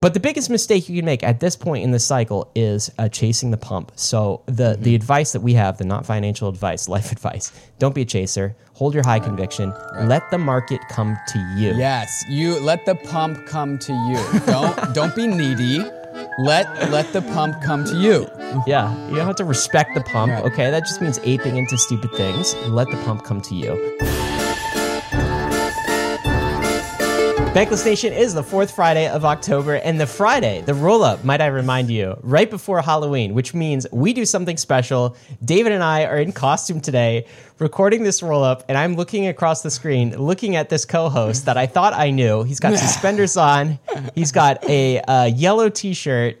But the biggest mistake you can make at this point in the cycle is uh, chasing the pump. So the Mm-hmm. the advice that we have, the not financial advice, life advice, don't be a chaser. Hold your high conviction. Let the market come to you. Yes, you let the pump come to you. Don't don't be needy. Let let the pump come to you. Yeah, you don't have to respect the pump. Right. Okay, that just means aping into stupid things. Let the pump come to you. Bankless Nation is the fourth Friday of October, and the Friday, the roll up, might I remind you, right before Halloween, which means we do something special. David and I are in costume today, recording this roll up, and I'm looking across the screen, looking at this co host that I thought I knew. He's got suspenders on, he's got a uh, yellow t shirt.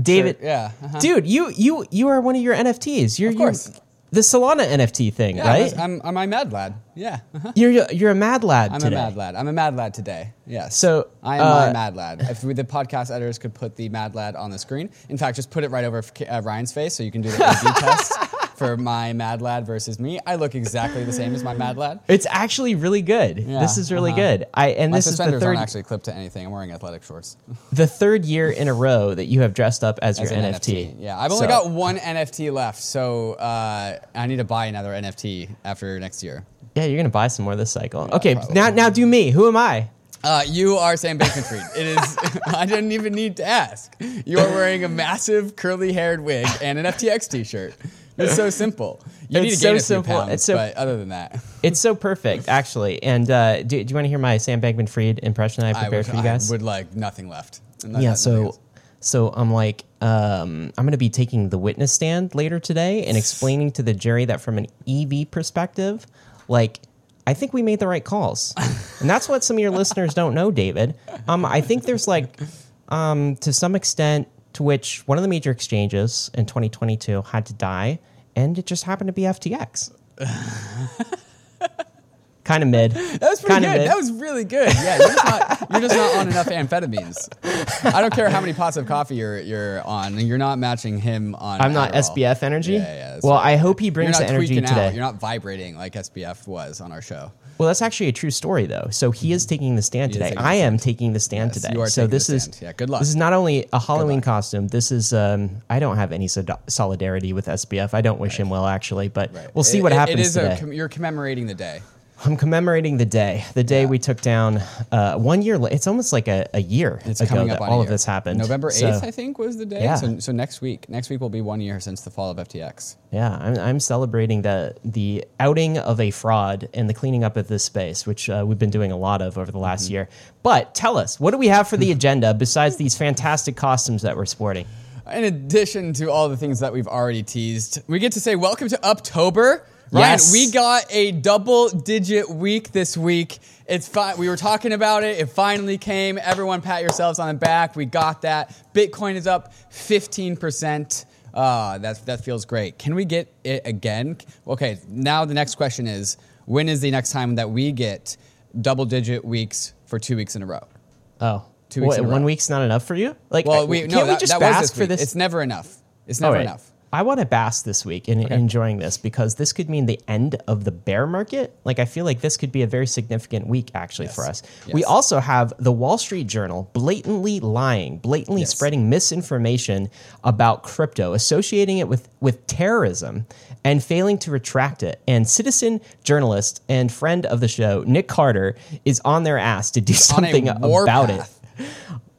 David, shirt, yeah, uh-huh. dude, you you you are one of your NFTs. You're, Of course. you're the Solana NFT thing, Yeah, right? I'm, I'm a mad lad. Yeah, uh-huh. You're you're a mad lad I'm today. a mad lad. I'm a mad lad today. Yes. So, I am uh, my mad lad. If we, the podcast editors could put the mad lad on the screen, in fact, just put it right over uh, Ryan's face so you can do the A/B test for my mad lad versus me. I look exactly the same as my mad lad. It's actually really good. Yeah, this is really uh-huh. good. I and My this is the suspenders 3rd aren't actually clipped to anything. I'm wearing athletic shorts. the third year in a row that you have dressed up as, As your an NFT. Yeah, I've only So- got one NFT left, so uh, I need to buy another NFT after next year. Yeah, you're gonna buy some more this cycle. okay, probably. now now do me. Who am I? Uh, you are Sam Bankman-Fried. It is. I didn't even need to ask. You are wearing a massive curly-haired wig and an FTX T-shirt. It's so simple. You need It's to so gain a few simple. pounds, It's so- but other than that, It's so perfect, actually. And uh, do, do you want to hear my Sam Bankman-Fried impression that I I prepared would, for you guys? I would like nothing left. No- yeah so else. so i'm like um, i'm going to be taking the witness stand later today and explaining to the jury that from an ev perspective like i think we made the right calls and that's what some of your listeners don't know david um, i think there's like um, to some extent to which one of the major exchanges in 2022 had to die and it just happened to be ftx kind of mid That was pretty kinda good. mid. That was really good. Yeah, you're just, not, you're just not on enough amphetamines. I don't care how many pots of coffee you're you're on. You're not matching him on. i'm not Adderall. sbf energy Yeah, yeah. well right. i hope he brings the energy tweaking today out. You're not vibrating like SBF was on our show. Well, that's actually a true story, though. So he is taking the stand He today. I am taking the stand Yes, today. you are so this the is stand. Yeah, good luck. This is not only a Halloween costume. This is um, I don't have any so- solidarity with SBF. I don't wish him well, actually, but we'll see It- what it- happens It is today. a you're commemorating the day. I'm commemorating the day, the day Yeah. we took down uh, one year. It's almost like a, a year It's ago that all of this happened. November So, 8th, I think, was the day. Yeah. So, so next week, next week will be one year since the fall of FTX. Yeah, I'm, I'm celebrating the the outing of a fraud and the cleaning up of this space, which uh, we've been doing a lot of over the last Mm-hmm. year. But tell us, what do we have for the agenda besides these fantastic costumes that we're sporting? In addition to all the things that we've already teased, we get to say welcome to October. Ryan, Yes. we got a double digit week this week. It's fine. We were talking about it. It finally came. Everyone pat yourselves on the back. We got that. Bitcoin is up 15%. Uh, that, that feels great. Can we get it again? Okay, now the next question is when is the next time that we get double digit weeks for two weeks in a row? Oh, Two weeks What, in a one row. week's not enough for you? Like, Well, we can't no, we that, just that bask this for this? It's never enough. It's never right. enough. I want to bask this week and enjoying this because this could mean the end of the bear market. Like I feel like this could be a very significant week actually for us. We also have the Wall Street Journal blatantly lying, blatantly Yes. spreading misinformation about crypto, associating it with with terrorism and failing to retract it. And citizen journalist and friend of the show, Nick Carter, is on their ass to do something about warpath. it.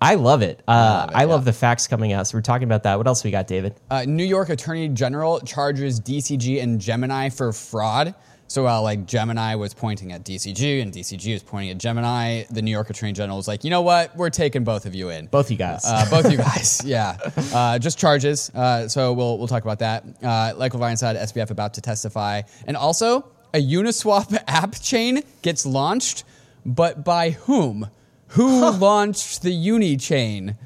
I love it. Uh, love it, I love yeah. the facts coming out. So we're talking about that. What else we got, David? Uh, New York Attorney General charges DCG and Gemini for fraud. So while like Gemini was pointing at DCG and DCG was pointing at Gemini, the New York Attorney General was like, you know what, we're taking both of you in. Both you guys. Uh, both you guys, yeah. Uh, just charges. Uh, so we'll we'll talk about that. Uh, like Levine said, SBF about to testify, and also a Uniswap app chain gets launched, but by whom? Who launched the Uni chain?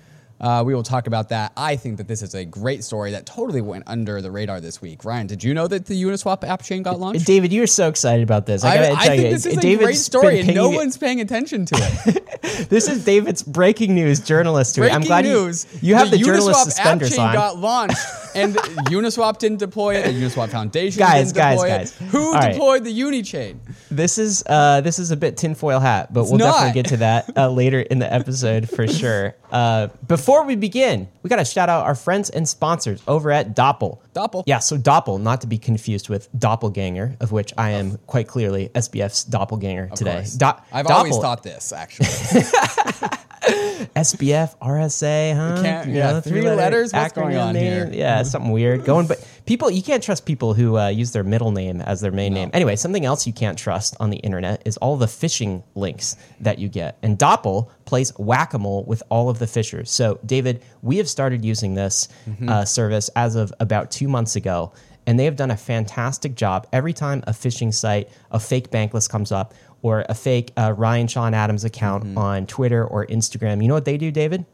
Uh, we will talk about that. I think that this is a great story that totally went under the radar this week. Ryan, did you know that the Uniswap app chain got launched? David, you're so excited about this. I I, I think you, this is a great story, and no one's paying attention to it. This is David's breaking news journalist. to it. Breaking I'm glad news. you, you have the, Uniswap journalist app suspenders chain on. got launched and Uniswap didn't deploy it. The Uniswap Foundation Guys, didn't guys, deploy guys. it. Who All right. deployed the Unichain? This is uh, this is a bit tinfoil hat, but we'll not. definitely get to that uh, later in the episode for sure. Uh, before we begin, we got to shout out our friends and sponsors over at Doppel. Doppel. Yeah, so Doppel, not to be confused with Doppelganger, of which I am quite clearly SBF's doppelganger Of today. Do- I've always thought this, actually. SBF, RSA, huh? can't- You yeah, know, three three-letter letters? What's going on name. here? Yeah, something weird going. But people, you can't trust people who uh, use their middle name as their main name. Anyway, something else you can't trust on the internet is all the phishing links that you get. And Doppel plays whack a mole with all of the phishers. So, David, we have started using this Mm-hmm. uh, service as of about two months ago. And they have done a fantastic job. Every time a phishing site, a fake bankless comes up, or a fake uh, Ryan Sean Adams account Mm-hmm. on Twitter or Instagram, you know what they do, David?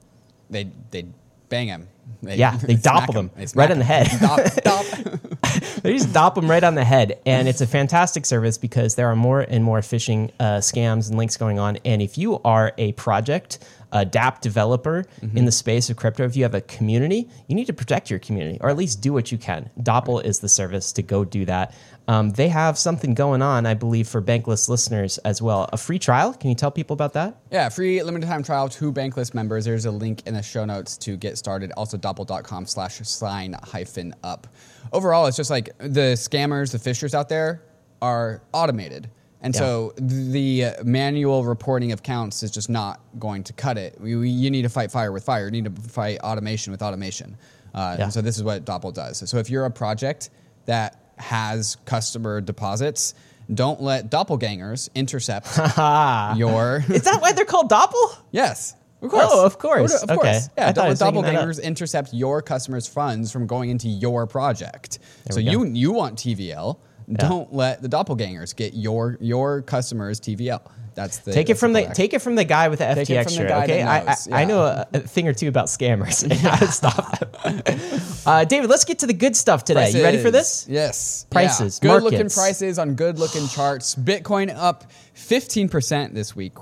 they they bang him. They, Yeah, they doppel them They right on the head. Dop, dop. they just dop them right on the head, and it's a fantastic service because there are more and more phishing uh, scams and links going on. And if you are a project, a DApp developer in the space of crypto, if you have a community, you need to protect your community or at least do what you can. Doppel is the service to go do that. Um, they have something going on, I believe, for Bankless listeners as well. A free trial. Can you tell people about that? Yeah, free limited time trial to Bankless members. There's a link in the show notes to get started. Also, doppel.com slash sign hyphen up. Overall, it's just like the scammers, the phishers out there are automated. And Yeah. so the manual reporting of counts is just not going to cut it. We, we- you need to fight fire with fire. You need to fight automation with automation. Uh, Yeah. And so this is what Doppel does. So if you're a project that has customer deposits, don't let doppelgangers intercept your Is that why they're called Doppel? Yes. Of oh, course. Oh, of course. Of course. I Yeah, I was double, making that up. doppelgangers intercept your customers' funds from going into your project. so you you want TVL. Don't let the doppelgangers get your your customers TVL. That's the Take it from the correct. take it from the guy with the Take FTX from the shirt. guy Okay, I, I, knows, I know a, a thing or two about scammers and how to stop uh, David, let's get to the good stuff today. You ready for this? Yes. Prices, Good looking prices on good looking charts. Bitcoin up 15% this week.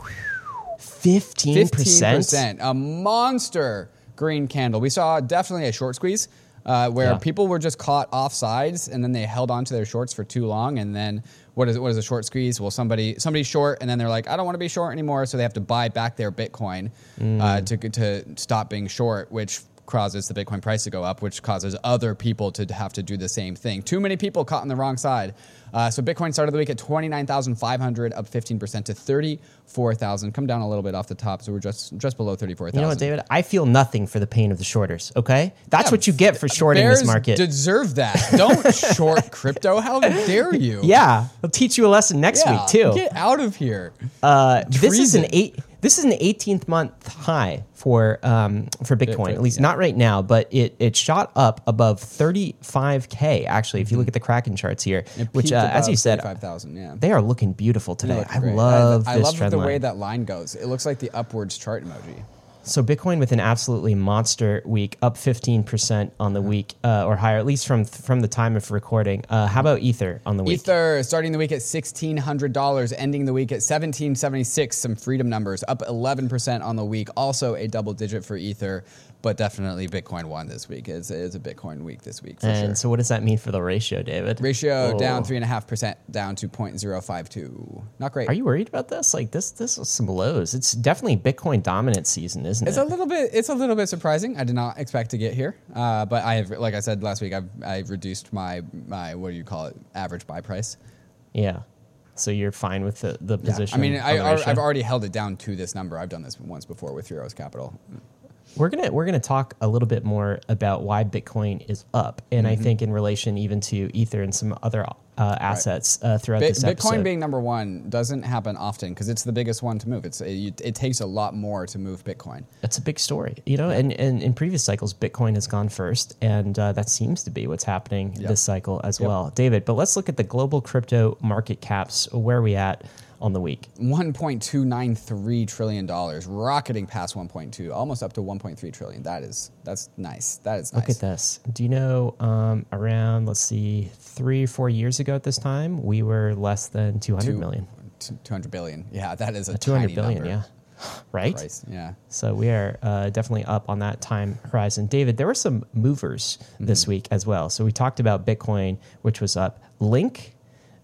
15%. A monster green candle. We saw definitely a short squeeze uh, where Yeah. people were just caught off sides and then they held on to their shorts for too long. And then what is what is a short squeeze? Well, somebody somebody's short and then they're like, I don't want to be short anymore. So they have to buy back their Bitcoin uh, Mm. to, to stop being short, which causes the Bitcoin price to go up, which causes other people to have to do the same thing. Too many people caught on the wrong side. Uh, so Bitcoin started the week at 29,500, up 15% to 34,000. Come down a little bit off the top, so we're just just below 34,000. You know what, David? I feel nothing for the pain of the shorters. Okay, that's Yeah, what you get for shorting this market. deserve that. Don't short crypto. How dare you? yeah, I'll teach you a lesson next Yeah, week too. Get out of here. Uh, this is an eight. This is an 18th month high for um, for Bitcoin. At least yeah. not right now, but it it shot up above 35k. Actually, if you look at the Kraken charts here, which uh, as you said, 35,000, yeah. they are looking beautiful today. I love I, this love the way that line goes. It looks like the upwards chart emoji. So Bitcoin with an absolutely monster week, up 15% on the week uh, or higher, at least from from the time of recording. Uh, how about Ether on the week? Ether starting the week at sixteen hundred dollars, ending the week at seventeen seventy six. Some freedom numbers up eleven percent on the week. Also a double digit for Ether, but definitely Bitcoin won this week. It's, it's a Bitcoin week this week and sure. so what does that mean for the ratio, David? Ratio Oh. down three and a half percent, down to 0.052. Not great. Are you worried about this? Like this this was some lows. It's definitely Bitcoin dominant season, isn't It's it? It's a little bit. It's a little bit surprising. I did not expect to get here, uh, but I have, like I said last week, I've I've reduced my my what do you call it average buy price. yeah. So you're fine with the, the Yeah. position. I mean, I, I've already held it down to this number. I've done this once before with Heroes Capital. We're gonna we're gonna talk a little bit more about why Bitcoin is up, and Mm-hmm. I think in relation even to Ether and some other uh, assets uh, throughout Bi- this episode. Bitcoin being number one doesn't happen often because it's the biggest one to move. It's it, it takes a lot more to move Bitcoin. That's a big story, you know. And, and in previous cycles, Bitcoin has gone first, and uh, that seems to be what's happening Yep. this cycle as Yep. well, David. But let's look at the global crypto market caps. Where are we at on the week? 1.293 trillion dollars, rocketing past 1.2, almost up to 1.3 trillion. That is that's nice. That is nice. Look at this. Do you know um, around let's see, three four years ago at this time, we were less than two hundred Two- million. t- 200 billion. Yeah, that is a Two hundred tiny billion, number. yeah. right? Price, yeah. So we are uh, definitely up on that time horizon. David, there were some movers Mm-hmm. this week as well. So we talked about Bitcoin, which was up. Link,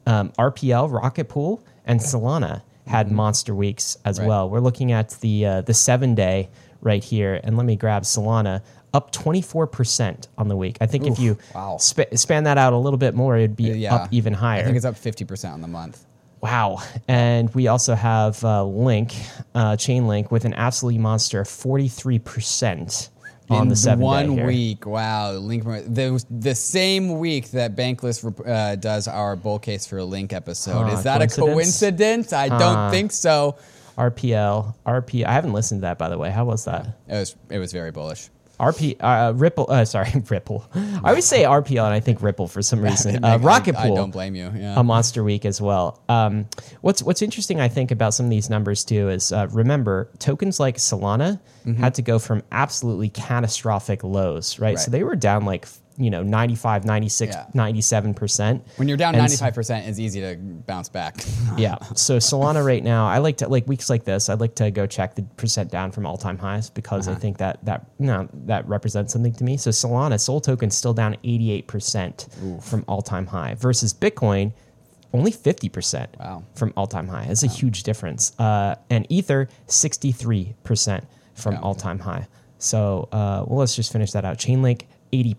um, RPL, Rocket Pool, and Solana had monster weeks as Mm-hmm. Right. well. We're looking at the uh, the seven day right here, and let me grab Solana up 24% on the week. I think if you wow. sp- span that out a little bit more, it'd be Yeah. up even higher. I think it's up 50% on the month. Wow. And we also have uh, Link, uh, Chainlink, with an absolutely monster 43% on in the seven one week. Wow, Link the the same week that Bankless uh, does our bull case for a Link episode. Huh, Is that coincidence? a coincidence? I don't think so. RPL, RP. I haven't listened to that, by the way. How was that? It was it was very bullish. RP, uh, Ripple, uh, sorry, Ripple. I always say RPL and I think Ripple for some reason. I- Uh, Rocket I, Pool. I don't blame you. Yeah. a monster week as well. Um, what's what's interesting, I think, about some of these numbers too is uh, remember tokens like Solana had to go from absolutely catastrophic lows, right? So they were down like you know 95, 96, Yeah. 97 percent. when you're down And ninety s- five percent, it's easy to bounce back. Yeah. So Solana right now, I like to like weeks like this. I'd like to go check the percent down from all time highs because I think that that you know, that represents something to me. So Solana Sol token still down eighty eight percent from all time high versus Bitcoin only fifty percent Wow. from all time high. It's a huge difference. Uh, and Ether sixty three percent from Yeah. all time high. So uh, well, let's just finish that out. Chainlink eighty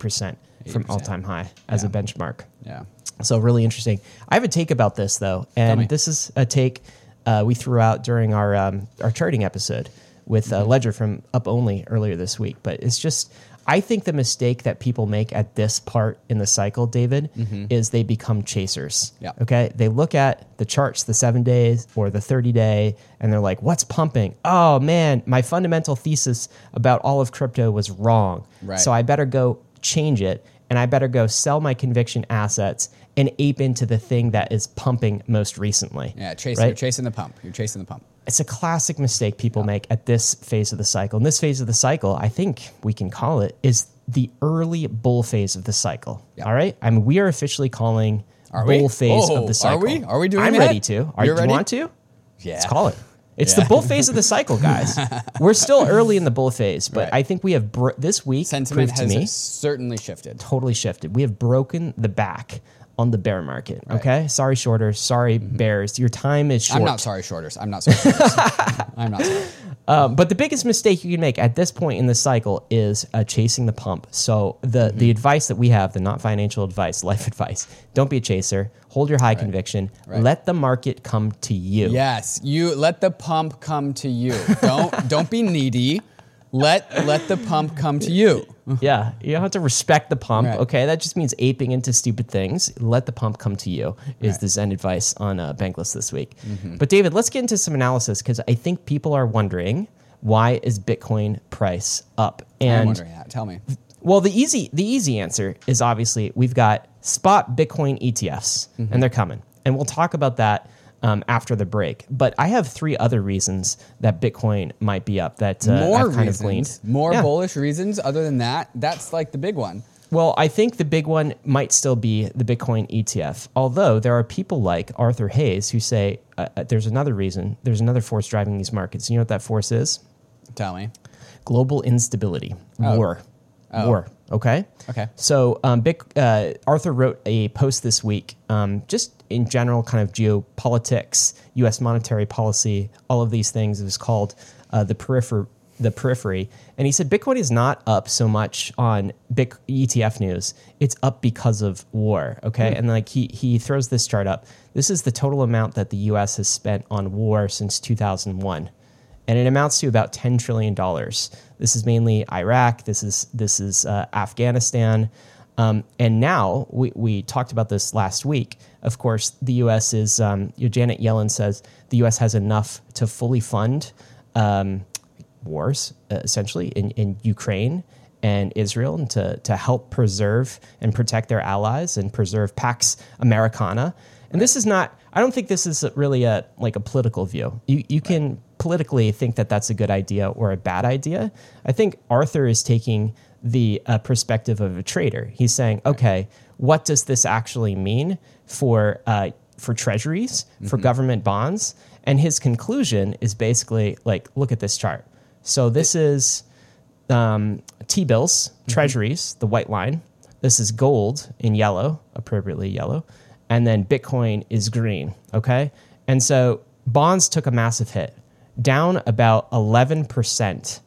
from all time high as a benchmark. yeah. So really interesting. I have a take about this though, and this is a take uh, we threw out during our um, our charting episode with uh, Ledger from Up Only earlier this week. But it's just I think the mistake that people make at this part in the cycle, David, is they become chasers. Yeah. Okay. They look at the charts, the seven days or the thirty day, and they're like, "What's pumping? Oh man, my fundamental thesis about all of crypto was wrong. Right. So I better go change it and I better go sell my conviction assets and ape into the thing that is pumping most recently. Yeah, chase, right? you're chasing the pump. You're chasing the pump. It's a classic mistake people make at this phase of the cycle. And this phase of the cycle, I think we can call it, is the early bull phase of the cycle. Yeah. All right? I mean, we are officially calling Are bull we? phase Oh, of the cycle. are we? Are we doing I'm that? ready to. Are, you ready? want to? Yeah. Let's call it. It's Yeah. the bull phase of the cycle, guys. We're still early in the bull phase, but Right. I think we have bro- this week Sentiment has me certainly shifted. totally shifted. We have broken the back on the bear market. Okay, sorry shorters, sorry bears. Your time is short. Mm-hmm. I'm not sorry, shorters. I'm not sorry. I'm not sorry. Um, but the biggest mistake you can make at this point in the cycle is uh, chasing the pump. So the the advice that we have, the not financial advice, life advice, don't be a chaser. Hold your high conviction. Right. Let the market come to you. Yes, you let the pump come to you. Don't don't be needy. Let let the pump come to you. Yeah, you don't have to respect the pump. Right. Okay, that just means aping into stupid things. Let the pump come to you is Right. the Zen advice on uh, Bankless this week. Mm-hmm. But David, let's get into some analysis because I think people are wondering why is Bitcoin price up? I'm And wondering that. Tell me. well, the easy the easy answer is obviously we've got spot Bitcoin ETFs, Mm-hmm. and they're coming, and we'll talk about that. Um, after the break, but I have three other reasons that Bitcoin might be up. That uh, More I've kind reasons. of gleaned. More Yeah. bullish reasons other than that. That's like the big one. Well, I think the big one might still be the Bitcoin ETF. Although there are people like Arthur Hayes who say uh, uh, there's another reason, there's another force driving these markets. You know what that force is? Tell me. Global instability, Oh. war, Oh. war. Okay. Okay. So um, Bic, uh, Arthur wrote a post this week, um, just in general, kind of geopolitics, U.S. monetary policy, all of these things. It was called uh, the periphery. The periphery, and he said Bitcoin is not up so much on Bic- ETF news. It's up because of war. Okay, and like he he throws this chart up. This is the total amount that the U.S. has spent on war since 2001 and it amounts to about ten trillion dollars. This is mainly Iraq. This is this is uh, Afghanistan, um, and now we we talked about this last week. Of course, the U.S. is um, Janet Yellen says the U.S. has enough to fully fund um, wars, uh, essentially in in Ukraine and Israel, and to to help preserve and protect their allies and preserve Pax Americana. And this is not. I don't think this is really a like a political view. You you can politically think that that's a good idea or a bad idea. I think Arthur is taking the uh, perspective of a trader. He's saying, okay, what does this actually mean for uh, for treasuries, for government bonds, And his conclusion is basically like, look at this chart. So this is um, T bills, treasuries, the white line. This is gold in yellow, appropriately yellow. And then Bitcoin is green. Okay. And so bonds took a massive hit, down about 11%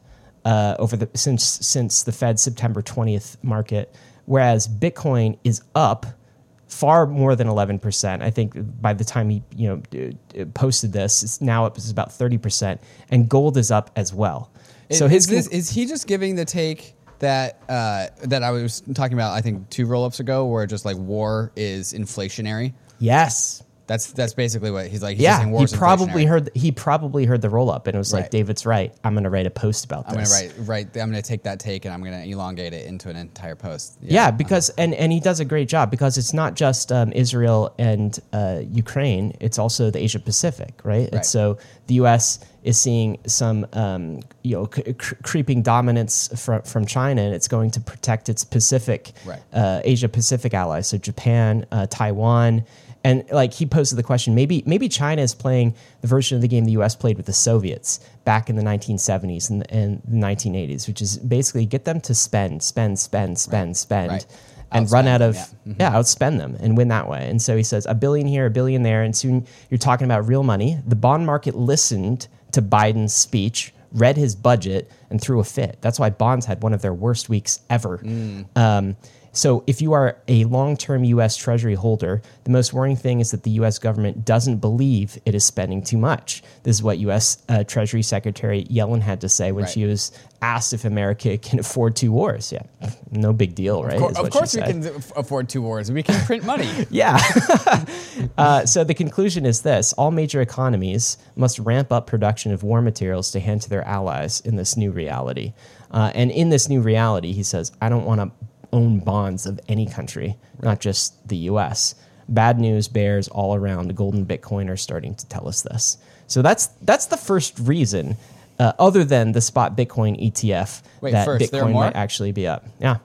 uh, over the since since the Fed September 20th market, whereas Bitcoin is up far more than 11%. I think by the time he you know posted this, it's now up is about 30%, and gold is up as well. so his is, this, is he just giving the take that uh, that I was talking about? I think two roll ups ago, where just like war is inflationary. yes. That's that's basically what he's like. He's Yeah, he probably heard he probably heard the roll up and it was like David's right. I'm going to write a post about I'm this. gonna write right. I'm gonna take that take and I'm gonna elongate it into an entire post. Yeah, because and and he does a great job because it's not just um, Israel and uh, Ukraine; it's also the Asia Pacific, right? Right. And so the U.S. is seeing some um, you know c- cr- creeping dominance from from China, and it's going to protect its Pacific, Right. uh, Asia Pacific allies, so Japan, uh, Taiwan. And like he posed the question, maybe maybe China is playing the version of the game the U.S. played with the Soviets back in the 1970s and, and the 1980s, which is basically get them to spend, spend, spend, spend, spend, Right. and run Outspend out them, of yeah. Mm-hmm. yeah, outspend them and win that way. And so he says a billion here, a billion there, and soon you're talking about real money. The bond market listened to Biden's speech, read his budget, and threw a fit. That's why bonds had one of their worst weeks ever. Mm. Um, so if you are a long-term U.S. Treasury holder, the most worrying thing is that the U.S. government doesn't believe it is spending too much. This is what U.S. Uh, Treasury Secretary Yellen had to say when Right. she was asked if America can afford two wars. Yeah, no big deal, right? Of, cour- of course, we can afford two wars. We can print money. Yeah. uh, so the conclusion is this all major economies must ramp up production of war materials to hand to their allies in this new reality. Uh, and in this new reality, he says, I don't want to own bonds of any country, not just the US. Bad news bears all around. The golden Bitcoin are starting to tell us this. So that's that's the first reason, uh, other than the spot Bitcoin ETF, Wait, that first, Bitcoin might actually be up. Yeah.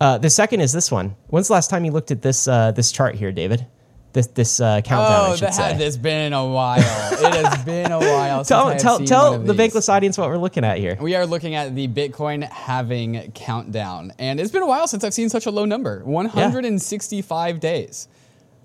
Uh, the second is this one. When's the last time you looked at this uh, this chart here, David? This this uh, countdown, I oh, should that say. has been a while. it has been a while. tell I tell tell the bankless audience what we're looking at here. We are looking at the Bitcoin halving countdown, and it's been a while since I've seen such a low number. 165 days.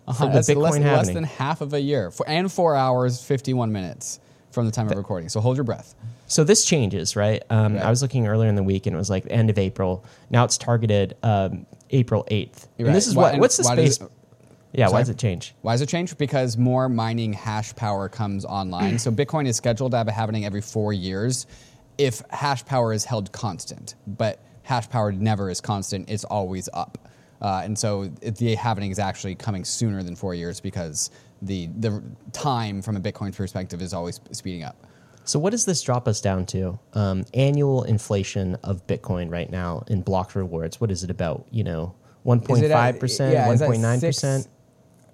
For the That's Bitcoin less, less than half of a year, for, and four hours, 51 minutes from the time of recording. So hold your breath. So this changes, right? Um, Right. I was looking earlier in the week, and it was like the end of April. Now it's targeted um, April eighth. You're And this is Why- what what's the does yeah, why does it change? Why does it change? Because more mining hash power comes online. so Bitcoin is scheduled to have a halvening every four years if hash power is held constant. But hash power never is constant, it's always up. Uh, and so the halvening is actually coming sooner than four years because the, the time from a Bitcoin perspective is always speeding up. So, what does this drop us down to? Um, annual inflation of Bitcoin right now in block rewards. What is it about? You know, 1.5%, 1.9%?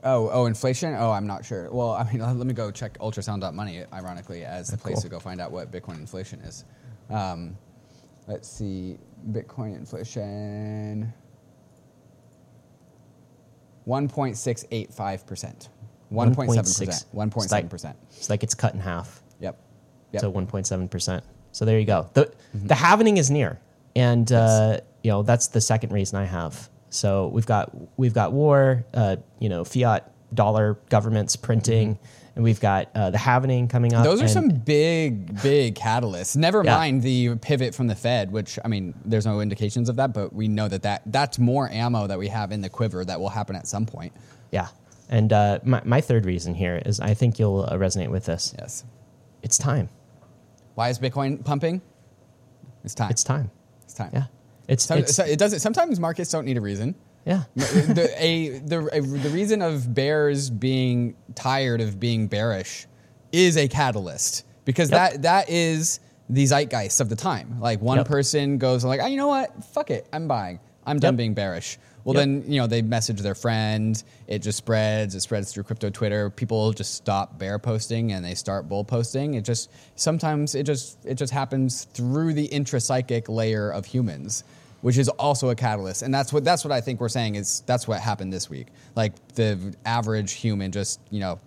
Oh, oh, inflation? Oh, I'm not sure. Well, I mean, let me go check ultrasound.money, ironically, as the place cool. to go find out what Bitcoin inflation is. Um, let's see. Bitcoin inflation 1.685%. 1.7%. 1.7%. It's like it's cut in half. Yep. Yep. So 1.7%. So there you go. The, the halvening is near. And, uh, you know, that's the second reason I have. So we've got, we've got war, uh, you know, fiat dollar governments printing, and we've got uh, the halvening coming up. Those are some big, big catalysts. Never Yeah. mind the pivot from the Fed, which I mean, there's no indications of that, but we know that, that that's more ammo that we have in the quiver that will happen at some point. Yeah. And uh, my, my third reason here is I think you'll uh, resonate with this. Yes. It's time. Why is Bitcoin pumping? It's time. It's time. It's time. Yeah. It's, it's so it doesn't. Sometimes markets don't need a reason. yeah. the, a, the, a, the reason of bears being tired of being bearish is a catalyst because Yep. that that is the zeitgeist of the time. Like one Yep. person goes like, oh, you know what? Fuck it, I'm buying. I'm done Yep. being bearish. Well, then you know they message their friend. It just spreads. It spreads through crypto Twitter. People just stop bear posting and they start bull posting. It just sometimes it just it just happens through the intrapsychic layer of humans, which is also a catalyst. And that's what that's what I think we're saying is that's what happened this week. Like the average human just you know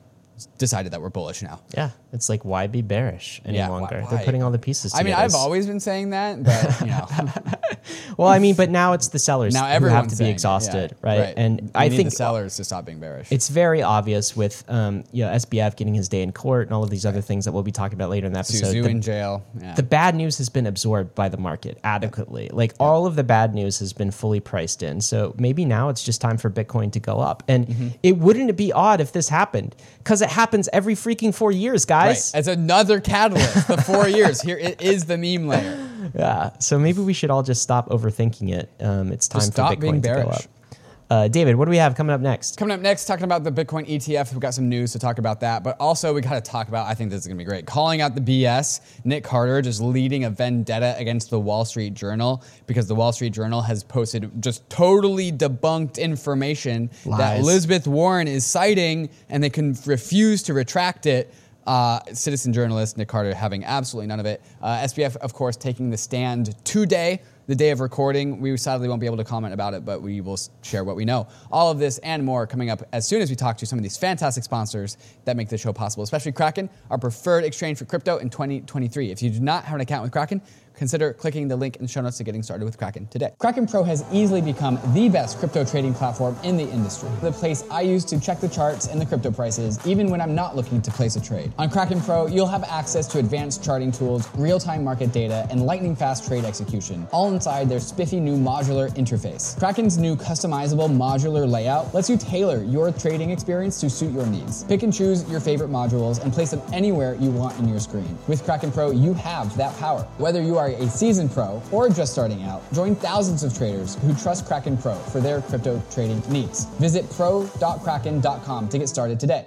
decided that we're bullish now. Yeah, it's like why be bearish any Yeah, longer? why? They're putting all the pieces. Together. I mean. I've always been saying that, but you know, Well, I mean, but now it's the sellers now who have to be exhausted, yeah, right? And We I think the sellers to stop being bearish. it's very obvious with um, you know SBF getting his day in court and all of these other things that we'll be talking about later in the episode. Su Zhu The- in jail. Yeah. the bad news has been absorbed by the market adequately. Like all of the bad news has been fully priced in. So maybe now it's just time for Bitcoin to go up. And Mm-hmm. it wouldn't it be odd if this happened because it happens every freaking four years, Right. Guys. It's another catalyst. The four years here. It is the meme layer. Yeah. So maybe we should all just stop overthinking it. Um, it's time Just for stop Bitcoin being to go bearish. up. Uh, David, what do we have coming up next? Coming up next, talking about the Bitcoin ETF. We've got some news to talk about that, but also we got to talk about. I think this is going to be great. Calling out the BS. Nick Carter just leading a vendetta against the Wall Street Journal because the Wall Street Journal has posted just totally debunked information that Lies. Elizabeth Warren is citing, and they can refuse to retract it. Uh, citizen journalist Nick Carter having absolutely none of it. Uh, SBF, of course, taking the stand today, the day of recording. We sadly won't be able to comment about it, but we will share what we know. All of this and more coming up as soon as we talk to some of these fantastic sponsors that make the show possible, especially Kraken, our preferred exchange for crypto in 2023. If you do not have an account with Kraken, consider clicking the link in the show notes to getting started with Kraken today. Kraken Pro has easily become the best crypto trading platform in the industry. The place I use to check the charts and the crypto prices, even when I'm not looking to place a trade. On Kraken Pro, you'll have access to advanced charting tools, real-time market data, and lightning fast trade execution, all inside their spiffy new modular interface. Kraken's new customizable modular layout lets you tailor your trading experience to suit your needs. Pick and choose your favorite modules and place them anywhere you want in your screen. With Kraken Pro, you have that power. Whether you are a seasoned pro or just starting out, join thousands of traders who trust Kraken Pro for their crypto trading needs. Visit pro.kraken.com to get started today.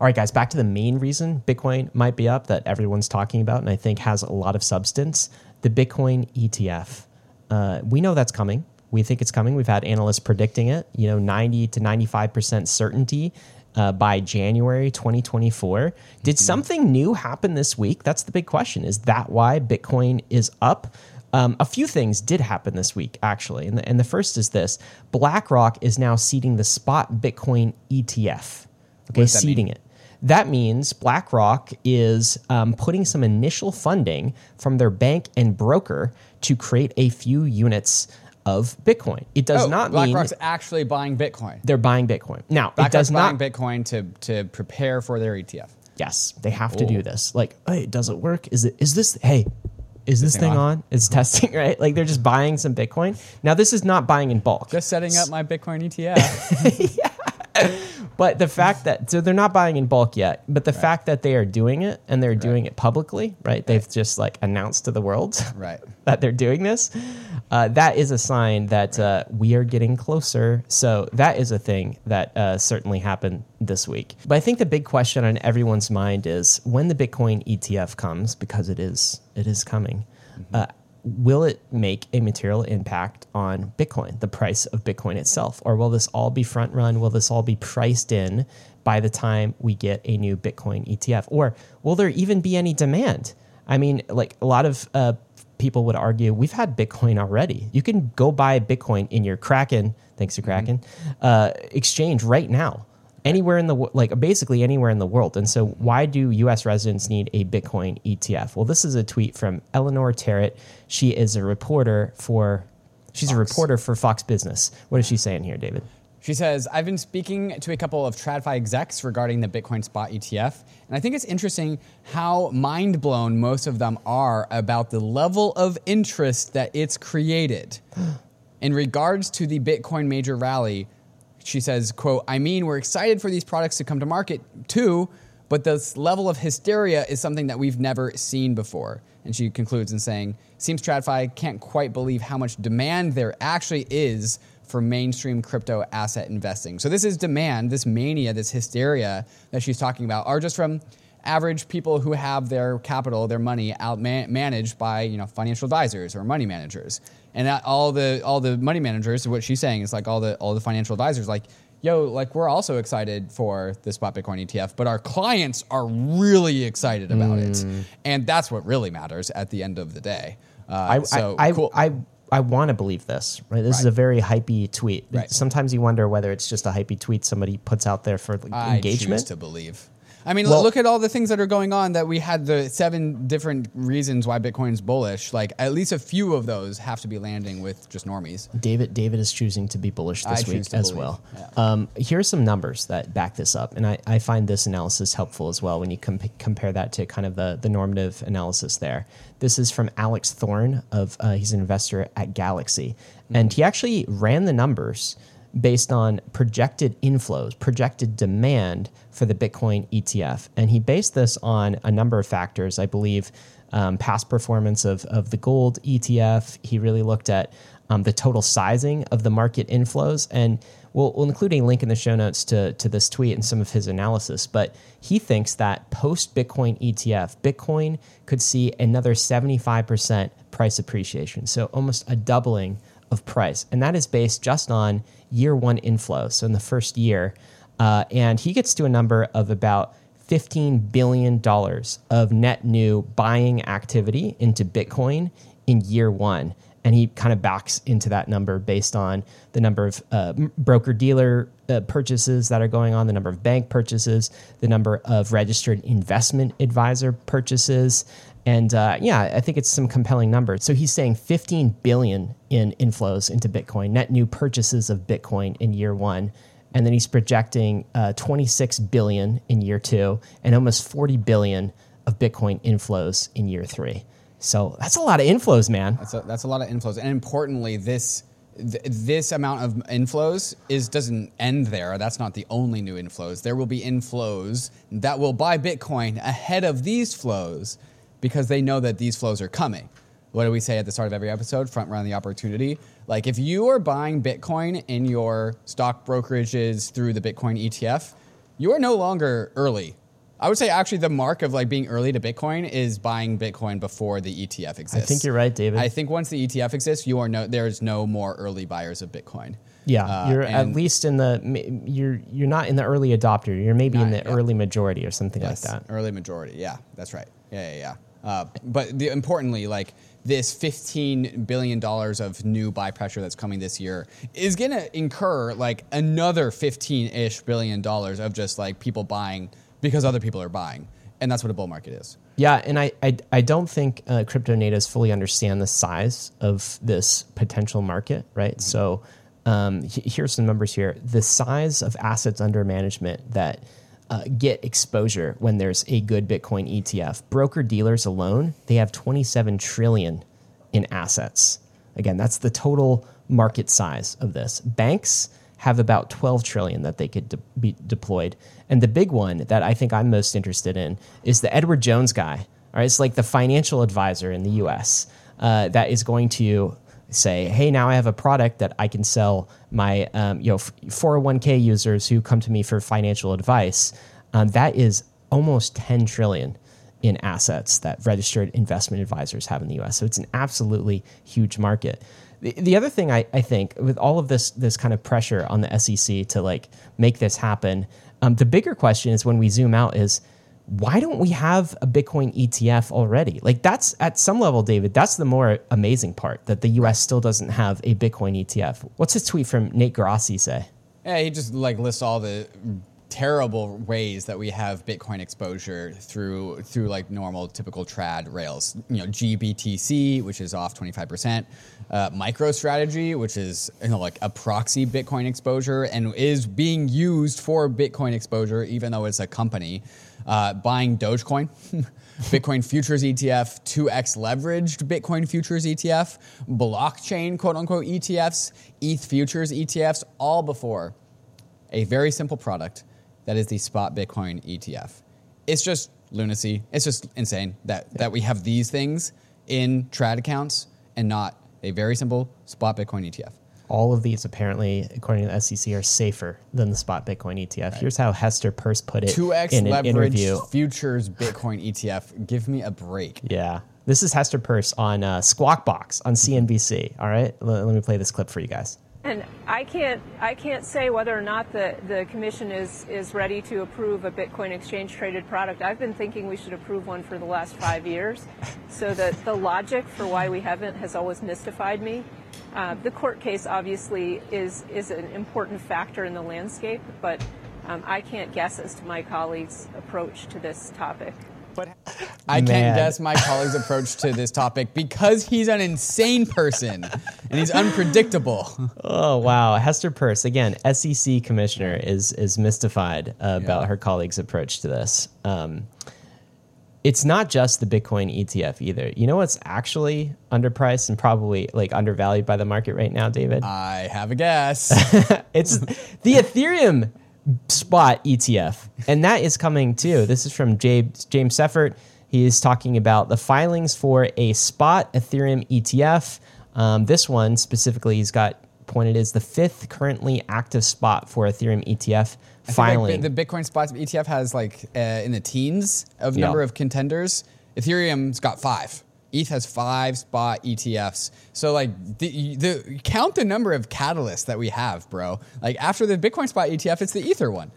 All right, guys, back to the main reason Bitcoin might be up that everyone's talking about and I think has a lot of substance the Bitcoin ETF. Uh, we know that's coming. We think it's coming. We've had analysts predicting it, you know, 90 to 95% certainty uh, by January 2024. Did something new happen this week? That's the big question. Is that why Bitcoin is up? Um, a few things did happen this week, actually. And the, and the first is this BlackRock is now seeding the spot Bitcoin ETF. Okay, that mean? seeding it. That means BlackRock is um, putting some initial funding from their bank and broker to create a few units of Bitcoin. It does Oh, not mean BlackRock's actually buying Bitcoin. they're buying Bitcoin. Now, it BlackRock's does buying not. Bitcoin to, to prepare for their ETF. yes, they have to Oh. do this. Like, hey, does it work? Is it? Is this? Hey, is this thing thing on? on? It's testing, right? Like they're just buying some Bitcoin. Now, this is not buying in bulk. Just setting up my Bitcoin ETF. But the fact that so they're not buying in bulk yet, but the fact that they are doing it and they're doing it publicly, right? They've just like announced to the world right. that they're doing this. Uh, that is a sign that uh, we are getting closer. So that is a thing that uh, certainly happened this week. But I think the big question on everyone's mind is when the Bitcoin ETF comes, because it is it is coming. Uh, will it make a material impact on Bitcoin, the price of Bitcoin itself? Or will this all be front run? Will this all be priced in by the time we get a new Bitcoin ETF? Or will there even be any demand? I mean, like a lot of uh, people would argue, we've had Bitcoin already. You can go buy Bitcoin in your Kraken, thanks to Kraken, uh, exchange right now anywhere in the like basically anywhere in the world. And so why do US residents need a Bitcoin ETF? Well, this is a tweet from Eleanor Terrett. She is a reporter for she's a reporter for Fox Business. What is she saying here, David? She says, I've been speaking to a couple of TradFi execs regarding the Bitcoin spot ETF, and I think it's interesting how mind blown most of them are about the level of interest that it's created. In regards to the Bitcoin major rally, she says, quote, I mean, we're excited for these products to come to market too, but this level of hysteria is something that we've never seen before. And she concludes in saying, seems TradFi can't quite believe how much demand there actually is for mainstream crypto asset investing. So this is demand, this mania, this hysteria that she's talking about are just from average people who have their capital, their money out man- managed by, you know, financial advisors or money managers. And all the all the money managers, what she's saying is like all the all the financial advisors like yo, like we're also excited for the spot Bitcoin ETF, but our clients are really excited about mm. it, and that's what really matters at the end of the day. Uh, I, so I, cool. I, I, I want to believe this. Right, this right. is a very hypey tweet. Right. Sometimes you wonder whether it's just a hypey tweet somebody puts out there for engagement. I choose to believe. I mean, well, look at all the things that are going on that we had the seven different reasons why Bitcoin's bullish. Like at least a few of those have to be landing with just normies. David David is choosing to be bullish this I week as believe. well. Yeah. Um, here are some numbers that back this up, and I, I find this analysis helpful as well when you comp- compare that to kind of the the normative analysis there. This is from Alex Thorn of uh, he's an investor at Galaxy, mm-hmm. and he actually ran the numbers based on projected inflows, projected demand for the Bitcoin ETF. And he based this on a number of factors. I believe um, past performance of, of the gold ETF. He really looked at um, the total sizing of the market inflows. And we'll, we'll, include a link in the show notes to, to this tweet and some of his analysis. But he thinks that post Bitcoin ETF, Bitcoin could see another 75% price appreciation. So almost a doubling of price. And that is based just on year one inflow. So in the first year, uh, and he gets to a number of about $15 billion of net new buying activity into Bitcoin in year one. And he kind of backs into that number based on the number of uh, broker dealer uh, purchases that are going on, the number of bank purchases, the number of registered investment advisor purchases. And uh, yeah, I think it's some compelling numbers. So he's saying 15 billion in inflows into Bitcoin, net new purchases of Bitcoin in year one and then he's projecting uh, 26 billion in year two and almost 40 billion of Bitcoin inflows in year three. So that's a lot of inflows, man. That's a, that's a lot of inflows, and importantly, this th- this amount of inflows is doesn't end there. That's not the only new inflows. There will be inflows that will buy Bitcoin ahead of these flows because they know that these flows are coming what do we say at the start of every episode? Front run the opportunity. Like if you are buying Bitcoin in your stock brokerages through the Bitcoin ETF, you are no longer early. I would say actually the mark of like being early to Bitcoin is buying Bitcoin before the ETF exists. I think you're right, David. I think once the ETF exists, you are no there's no more early buyers of Bitcoin. Yeah, uh, you're at least in the you're you're not in the early adopter. You're maybe in the yeah. early majority or something yes, like that. Early majority. Yeah, that's right. Yeah, yeah, yeah. Uh, but the, importantly, like this $15 billion of new buy pressure that's coming this year is going to incur like another 15 ish billion dollars of just like people buying because other people are buying. And that's what a bull market is. Yeah, and I, I, I don't think uh, crypto natives fully understand the size of this potential market, right? Mm-hmm. So um, here's some numbers here. The size of assets under management that uh, get exposure when there's a good Bitcoin ETF. Broker dealers alone, they have 27 trillion in assets. Again, that's the total market size of this. Banks have about 12 trillion that they could de- be deployed. And the big one that I think I'm most interested in is the Edward Jones guy. All right, it's like the financial advisor in the US uh, that is going to say, hey, now I have a product that I can sell my um, you know 401k users who come to me for financial advice. Um, that is almost 10 trillion in assets that registered investment advisors have in the U.S. So it's an absolutely huge market. The, the other thing I, I think with all of this this kind of pressure on the SEC to like make this happen, um, the bigger question is when we zoom out is why don't we have a Bitcoin ETF already? Like that's at some level, David, that's the more amazing part that the US still doesn't have a Bitcoin ETF. What's his tweet from Nate Geraci say? Yeah, he just like lists all the terrible ways that we have Bitcoin exposure through through like normal typical trad rails. You know, GBTC, which is off 25%, uh, MicroStrategy, which is you know like a proxy Bitcoin exposure and is being used for Bitcoin exposure, even though it's a company. Uh, buying Dogecoin, Bitcoin futures ETF, 2x leveraged Bitcoin futures ETF, blockchain quote unquote ETFs, ETH futures ETFs, all before a very simple product that is the spot Bitcoin ETF. It's just lunacy. It's just insane that, that we have these things in trad accounts and not a very simple spot Bitcoin ETF. All of these, apparently, according to the SEC, are safer than the spot Bitcoin ETF. Here's how Hester Peirce put it 2x in an leverage interview. futures Bitcoin ETF. Give me a break. Yeah. This is Hester Peirce on uh, Squawk Box on CNBC. All right. L- let me play this clip for you guys. And I can't, I can't say whether or not the, the commission is, is ready to approve a Bitcoin exchange traded product. I've been thinking we should approve one for the last five years. So the, the logic for why we haven't has always mystified me. Uh, the court case obviously is, is an important factor in the landscape, but um, I can't guess as to my colleagues' approach to this topic. I Man. can't guess my colleague's approach to this topic because he's an insane person and he's unpredictable. Oh wow, Hester Peirce again, SEC commissioner is is mystified uh, about Yeah. her colleague's approach to this. Um, it's not just the Bitcoin ETF either. You know what's actually underpriced and probably like undervalued by the market right now, David? I have a guess. It's the Ethereum spot ETF, and that is coming too. This is from James James Seyffart. He is talking about the filings for a spot Ethereum ETF. Um, this one specifically, he's got pointed as the fifth currently active spot for Ethereum ETF I like, the Bitcoin spot ETF has like uh, in the teens of Yeah. number of contenders. Ethereum's got five. ETH has five spot ETFs. So like the, the count the number of catalysts that we have, bro. Like after the Bitcoin spot ETF, it's the Ether one.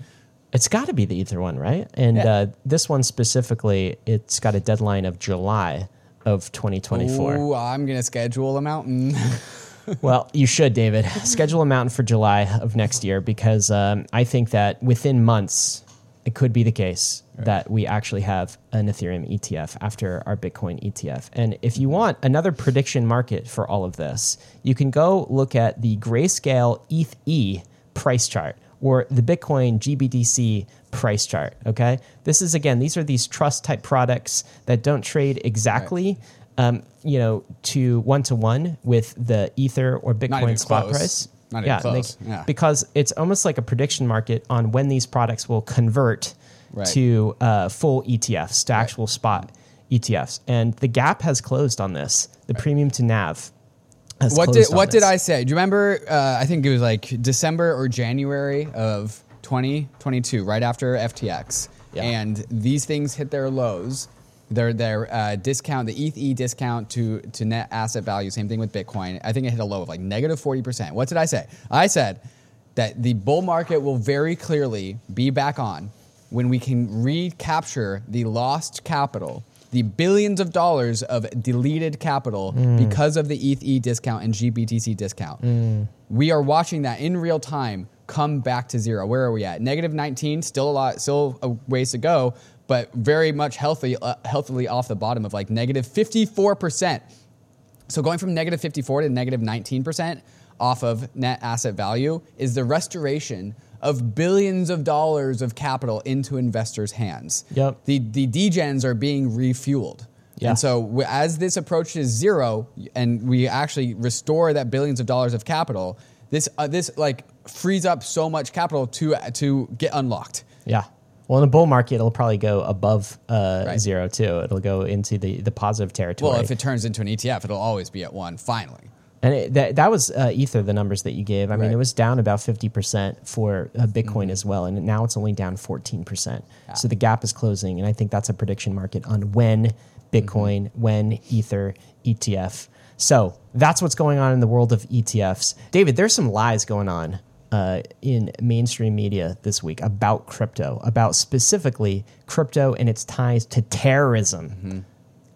It's got to be the Ether one, right? And Yeah. uh, this one specifically, it's got a deadline of July of 2024. Ooh, I'm gonna schedule a mountain. Well, you should, David. Schedule a mountain for July of next year because um, I think that within months, it could be the case that we actually have an Ethereum ETF after our Bitcoin ETF. And if you want another prediction market for all of this, you can go look at the Grayscale ETH E price chart or the Bitcoin GBTC price chart. Okay. This is again, these are these trust type products that don't trade exactly um, you know, to one to one with the Ether or Bitcoin spot close. price. Not even yeah, Yeah. because it's almost like a prediction market on when these products will convert Right. to uh, full ETFs, to actual spot ETFs. And the gap has closed on this. The premium to NAV has what did what did. I say? Do you remember? Uh, I think it was like December or January of 2022, right after FTX, Yeah. and these things hit their lows. Their their uh, discount, the ETH discount to to net asset value. Same thing with Bitcoin. I think it hit a low of like negative forty percent. What did I say? I said that the bull market will very clearly be back on when we can recapture the lost capital, the billions of dollars of deleted capital because of the ETH discount and GBTC discount. We are watching that in real time come back to zero. Where are we at? Negative 19, still a lot, still a ways to go, but very much healthy, uh, healthily off the bottom of like negative 54%. So going from negative 54 to negative 19% off of net asset value is the restoration of billions of dollars of capital into investors' hands. Yep. The the degens are being refueled. Yeah. And so as this approaches zero and we actually restore that billions of dollars of capital, this uh, this like frees up so much capital to to get unlocked. Yeah. Well, in a bull market, it'll probably go above uh, Right. zero too. It'll go into the, the positive territory. Well, if it turns into an ETF, it'll always be at one finally. And it, that, that was uh, Ether, the numbers that you gave. I mean, it was down about 50% for uh, Bitcoin as well. And now it's only down 14%. So the gap is closing. And I think that's a prediction market on when Bitcoin, when Ether, ETF. So that's what's going on in the world of ETFs. David, there's some lies going on uh, in mainstream media this week about crypto, about specifically crypto and its ties to terrorism.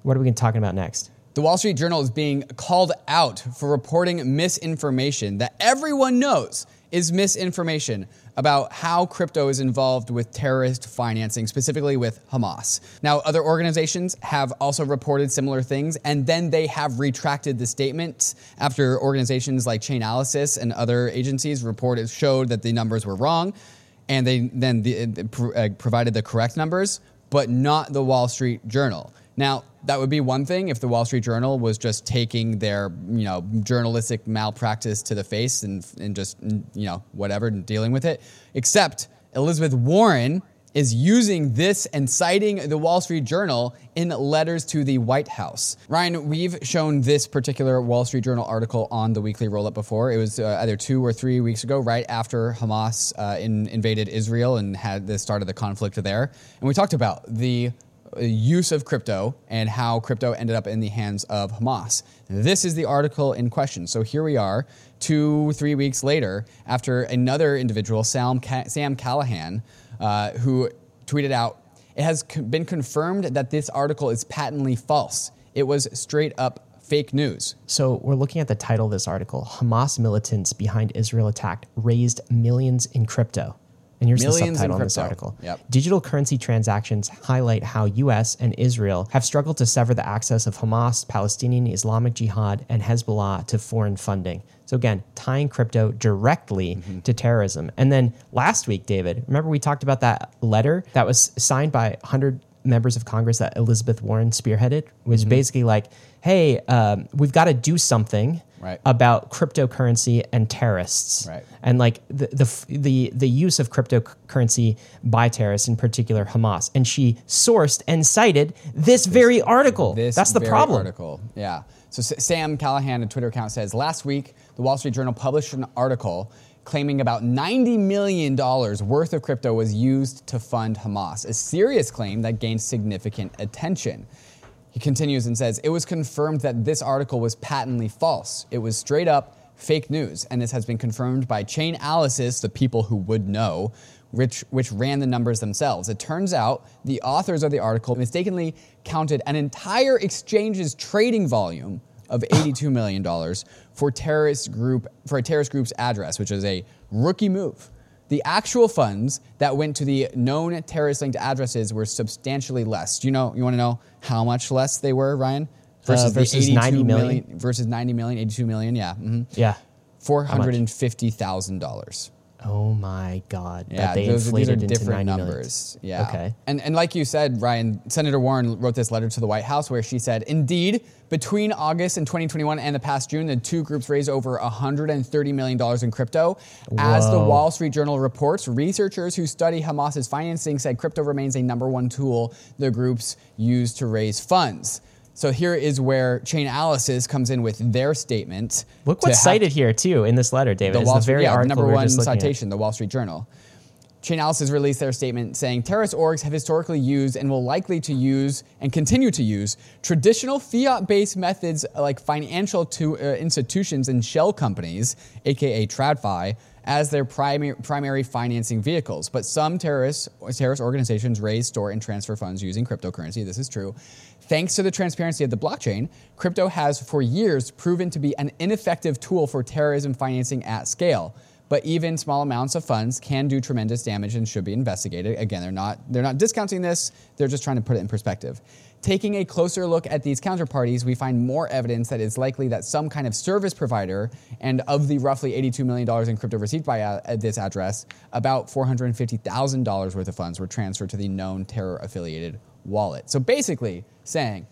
What are we going to talk about next? The Wall Street Journal is being called out for reporting misinformation that everyone knows is misinformation about how crypto is involved with terrorist financing, specifically with Hamas. Now, other organizations have also reported similar things, and then they have retracted the statements after organizations like Chainalysis and other agencies reported showed that the numbers were wrong, and they then the, uh, provided the correct numbers, but not the Wall Street Journal. Now, that would be one thing if the Wall Street Journal was just taking their, you know, journalistic malpractice to the face and, and just, you know, whatever, and dealing with it. Except Elizabeth Warren is using this and citing the Wall Street Journal in letters to the White House. Ryan, we've shown this particular Wall Street Journal article on the weekly roll up before. It was uh, either two or three weeks ago, right after Hamas uh, in, invaded Israel and had the start of the conflict there. And we talked about the use of crypto and how crypto ended up in the hands of Hamas. This is the article in question. So here we are, two, three weeks later, after another individual, Sam, Sam Callahan, uh, who tweeted out, It has been confirmed that this article is patently false. It was straight up fake news. So we're looking at the title of this article Hamas militants behind Israel attack raised millions in crypto. And here's Millions the subtitle of this article. Yep. Digital currency transactions highlight how US and Israel have struggled to sever the access of Hamas, Palestinian Islamic Jihad, and Hezbollah to foreign funding. So again, tying crypto directly mm-hmm. to terrorism. And then last week, David, remember we talked about that letter that was signed by 100 members of Congress that Elizabeth Warren spearheaded, was mm-hmm. basically like, hey, um, we've got to do something right. about cryptocurrency and terrorists, right. and like the, the the the use of cryptocurrency by terrorists, in particular Hamas. And she sourced and cited this, this very article. This That's the problem. Article, yeah. So Sam Callahan, a Twitter account, says last week the Wall Street Journal published an article claiming about $90 million worth of crypto was used to fund Hamas, a serious claim that gained significant attention. He continues and says, It was confirmed that this article was patently false. It was straight up fake news, and this has been confirmed by Chain Chainalysis, the people who would know, which, which ran the numbers themselves. It turns out the authors of the article mistakenly counted an entire exchange's trading volume of $82 million for terrorist group for a terrorist group's address, which is a rookie move. The actual funds that went to the known terrorist linked addresses were substantially less. Do you know, you want to know how much less they were, Ryan? Versus, uh, versus 90 million? million? Versus 90 million, 82 million, yeah. Mm-hmm. Yeah. $450,000. Oh my God! Yeah, they those, these are different numbers. Million. Yeah. Okay. And and like you said, Ryan, Senator Warren wrote this letter to the White House where she said, "Indeed, between August and 2021 and the past June, the two groups raised over 130 million dollars in crypto." Whoa. As the Wall Street Journal reports, researchers who study Hamas's financing said crypto remains a number one tool the groups use to raise funds. So here is where Chainalysis comes in with their statement. Look what's cited here too in this letter, David. The, Wall the very yeah, article number one citation, at. the Wall Street Journal. Chainalysis released their statement saying terrorist orgs have historically used and will likely to use and continue to use traditional fiat-based methods like financial to, uh, institutions and shell companies, aka TradFi, as their primary, primary financing vehicles. But some terrorist, terrorist organizations raise, store, and transfer funds using cryptocurrency. This is true. Thanks to the transparency of the blockchain, crypto has for years proven to be an ineffective tool for terrorism financing at scale. But even small amounts of funds can do tremendous damage and should be investigated. Again, they're not they're not discounting this, they're just trying to put it in perspective. Taking a closer look at these counterparties, we find more evidence that it's likely that some kind of service provider, and of the roughly $82 million in crypto received by uh, this address, about $450,000 worth of funds were transferred to the known terror affiliated wallet. So basically, saying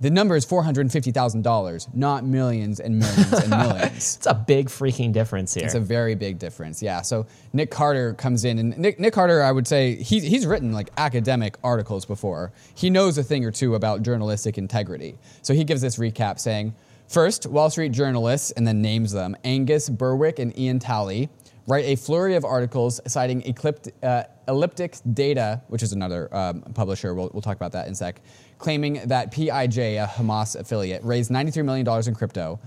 the number is $450,000, not millions and millions and millions. it's a big freaking difference here. It's a very big difference, yeah. So Nick Carter comes in, and Nick, Nick Carter, I would say, he, he's written like academic articles before. He knows a thing or two about journalistic integrity. So he gives this recap saying, First, Wall Street journalists, and then names them Angus Berwick and Ian Talley, write a flurry of articles citing uh, elliptic data, which is another um, publisher. We'll, we'll talk about that in a sec claiming that PIJ, a Hamas affiliate, raised $93 million in crypto.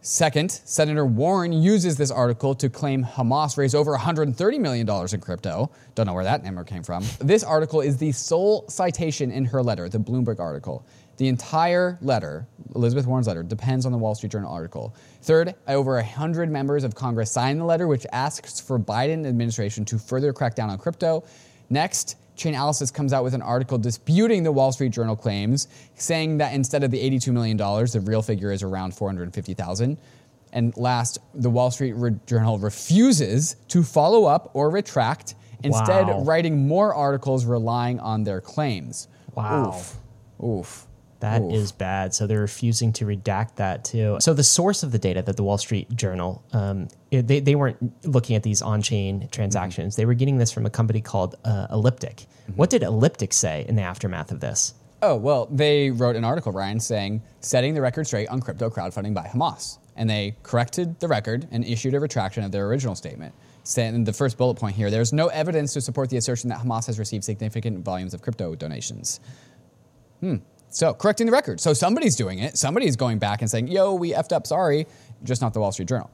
Second, Senator Warren uses this article to claim Hamas raised over $130 million in crypto. Don't know where that number came from. This article is the sole citation in her letter, the Bloomberg article. The entire letter, Elizabeth Warren's letter, depends on the Wall Street Journal article. Third, over 100 members of Congress signed the letter, which asks for Biden administration to further crack down on crypto. Next, Chainalysis comes out with an article disputing the Wall Street Journal claims, saying that instead of the $82 million, the real figure is around 450,000. And last, the Wall Street Re- Journal refuses to follow up or retract, instead Wow. writing more articles relying on their claims. Wow. Oof. Oof. That is Oof. bad. So they're refusing to redact that too. So the source of the data that the Wall Street Journal, um, they, they weren't looking at these on-chain transactions. They were getting this from a company called uh, Elliptic. What did Elliptic say in the aftermath of this? Oh, well, they wrote an article, Ryan, saying, setting the record straight on crypto crowdfunding by Hamas. And they corrected the record and issued a retraction of their original statement. Saying the first bullet point here there's no evidence to support the assertion that Hamas has received significant volumes of crypto donations. Hmm. So, correcting the record. So, somebody's doing it. Somebody's going back and saying, yo, we effed up, sorry, just not the Wall Street Journal.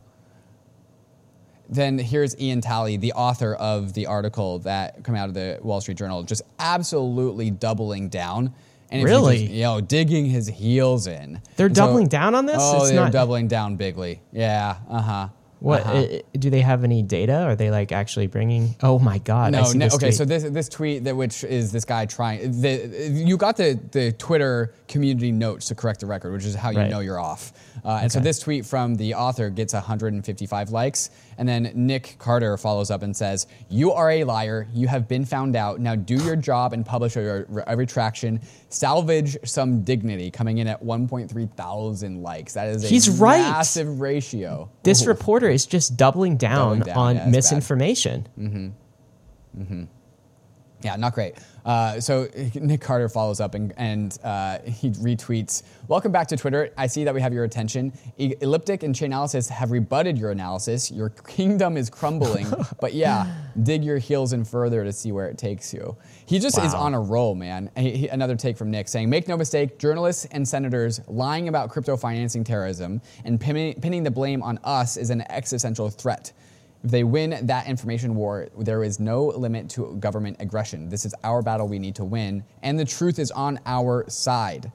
Then here's Ian Talley, the author of the article that came out of the Wall Street Journal, just absolutely doubling down. And Really? just, you know, digging his heels in. They're And so- doubling down on this? Oh, It's they're not- doubling down bigly. Yeah. Uh huh. What Uh-huh. uh, do they have any data? Are they like actually bringing? Oh my god! I No, see no okay. tweet. So this this tweet that which is this guy trying the you got the the Twitter community notes to correct the record, which is how you Right. know you're off. Uh, and so this tweet from the author gets 155 likes, and then Nick Carter follows up and says, "You are a liar. You have been found out. Now do your job and publish a, a retraction. Salvage some dignity." Coming in at 1.3 thousand likes. That is a He's right. massive ratio. this Ooh. reporter is just doubling down, Doubling down, on yeah, it's bad. misinformation. Mm-hmm. Mm-hmm. Yeah, not great. Uh, so Nick Carter follows up and, and uh, he retweets, "Welcome back to Twitter. I see that we have your attention. E- Elliptic and Chainalysis have rebutted your analysis. Your kingdom is crumbling, but yeah, dig your heels in further to see where it takes you." He just is on a roll, man. He- he- another take from Nick saying, "Make no mistake, journalists and senators lying about crypto financing terrorism and pinning, pinning the blame on us is an existential threat." If they win that information war, there is no limit to government aggression. This is our battle we need to win, and the truth is on our side.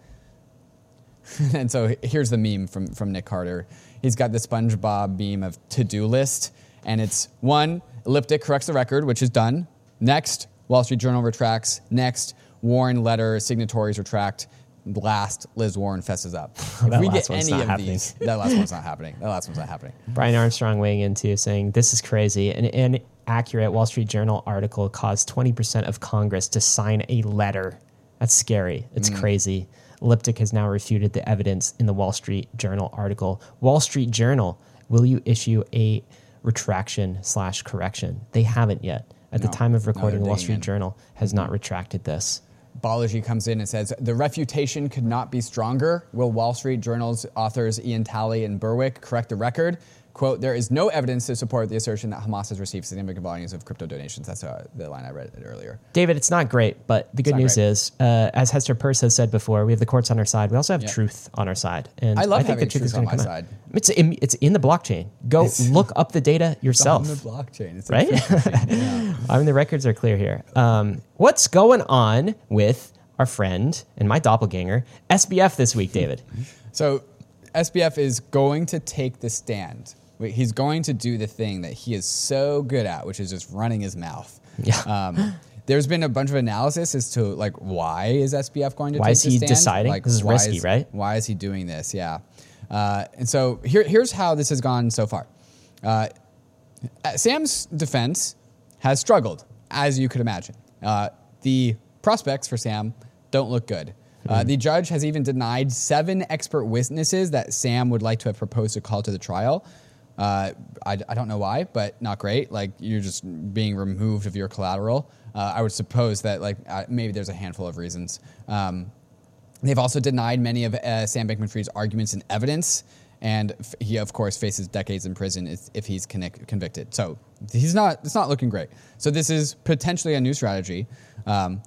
and so here's the meme from, from Nick Carter. He's got the SpongeBob meme of to do list, and it's one, Elliptic corrects the record, which is done. Next, Wall Street Journal retracts. Next, Warren letter signatories retract. Last, Liz Warren fesses up. If That we last get one's any not of happening. these, that last one's not happening. That last one's not happening. Brian Armstrong weighing in too, saying this is crazy. An inaccurate Wall Street Journal article caused 20% of Congress to sign a letter. That's scary. It's mm. crazy. Elliptic has now refuted the evidence in the Wall Street Journal article. Wall Street Journal, will you issue a retraction slash correction? They haven't yet. At the time of recording, they're Wall Street in. Journal has not retracted this. Balaji comes in and says, The refutation could not be stronger. Will Wall Street Journal's authors Ian Talley and Berwick correct the record? Quote, there is no evidence to support the assertion that Hamas has received significant volumes of crypto donations. That's uh, the line I read earlier. David, it's not great, but the good news great. is, uh, as Hester Peirce has said before, we have the courts on our side. We also have Yeah. truth on our side, and I love I think having the truth truth is on going to my come out. side. It's in, it's in the blockchain. Go look up the data yourself. On the blockchain. It's Right? yeah. I mean, the records are clear here. Um, what's going on with our friend and my doppelganger SBF this week, David? So SBF is going to take the stand. Wait, He's going to do the thing that he is so good at, which is just running his mouth. Yeah. Um, there's been a bunch of analysis as to like why is SBF going to Why take is he stand? deciding? Like, This is risky, right? Why is he doing this? Yeah. Uh, and so here, here's how this has gone so far. Uh, uh, Sam's defense has struggled, as you could imagine. Uh, the prospects for Sam don't look good. Uh, the judge has even denied seven expert witnesses that Sam would like to have proposed to call to the trial. Uh, I, I don't know why, but not great. Like you're just being removed of your collateral. Uh, I would suppose that like uh, maybe there's a handful of reasons. Um, They've also denied many of uh, Sam Bankman-Fried's arguments and evidence, and f- he, of course, faces decades in prison if, if he's connic- convicted. So he's not. It's not looking great. So this is potentially a new strategy. Um,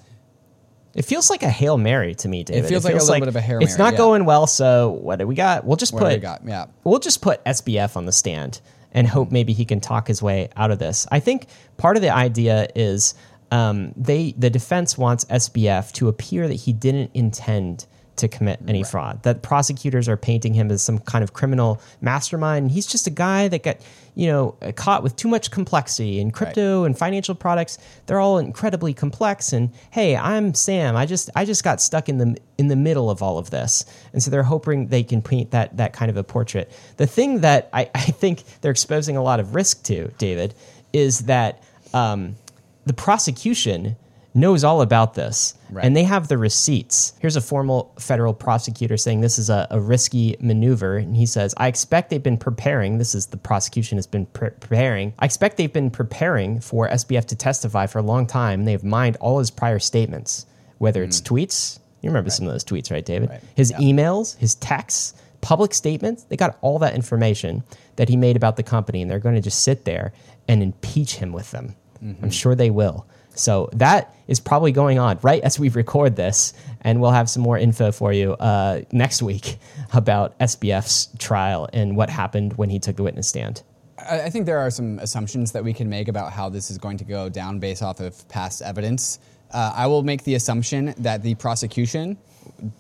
It feels like a hail mary to me, David. It feels like a little bit of a Hail mary. It's not yeah. going well. So what do we got? We'll just what put we got? Yeah. we'll just put SBF on the stand and hope maybe he can talk his way out of this. I think part of the idea is um, they the defense wants SBF to appear that he didn't intend to commit any fraud. That prosecutors are painting him as some kind of criminal mastermind. He's just a guy that got, you know, caught with too much complexity. in crypto and financial products, they're all incredibly complex. And hey, I'm Sam. I just I just got stuck in the in the middle of all of this. And so they're hoping they can paint that that kind of a portrait. The thing that I, I think they're exposing a lot of risk to, David, is that um, the prosecution knows all about this Right. and they have the receipts. Here's a formal federal prosecutor saying this is a, a risky maneuver. And he says, I expect they've been preparing. This is the prosecution has been pre- preparing. I expect they've been preparing for SBF to testify for a long time. They've mined all his prior statements, whether it's mm. tweets. You remember some of those tweets, right, David? Right. His emails, his texts, public statements. They got all that information that he made about the company, and they're going to just sit there and impeach him with them. Mm-hmm. I'm sure they will. So that is probably going on right as we record this, and we'll have some more info for you uh, next week about SBF's trial and what happened when he took the witness stand. I think there are some assumptions that we can make about how this is going to go down based off of past evidence. Uh, I will make the assumption that the prosecution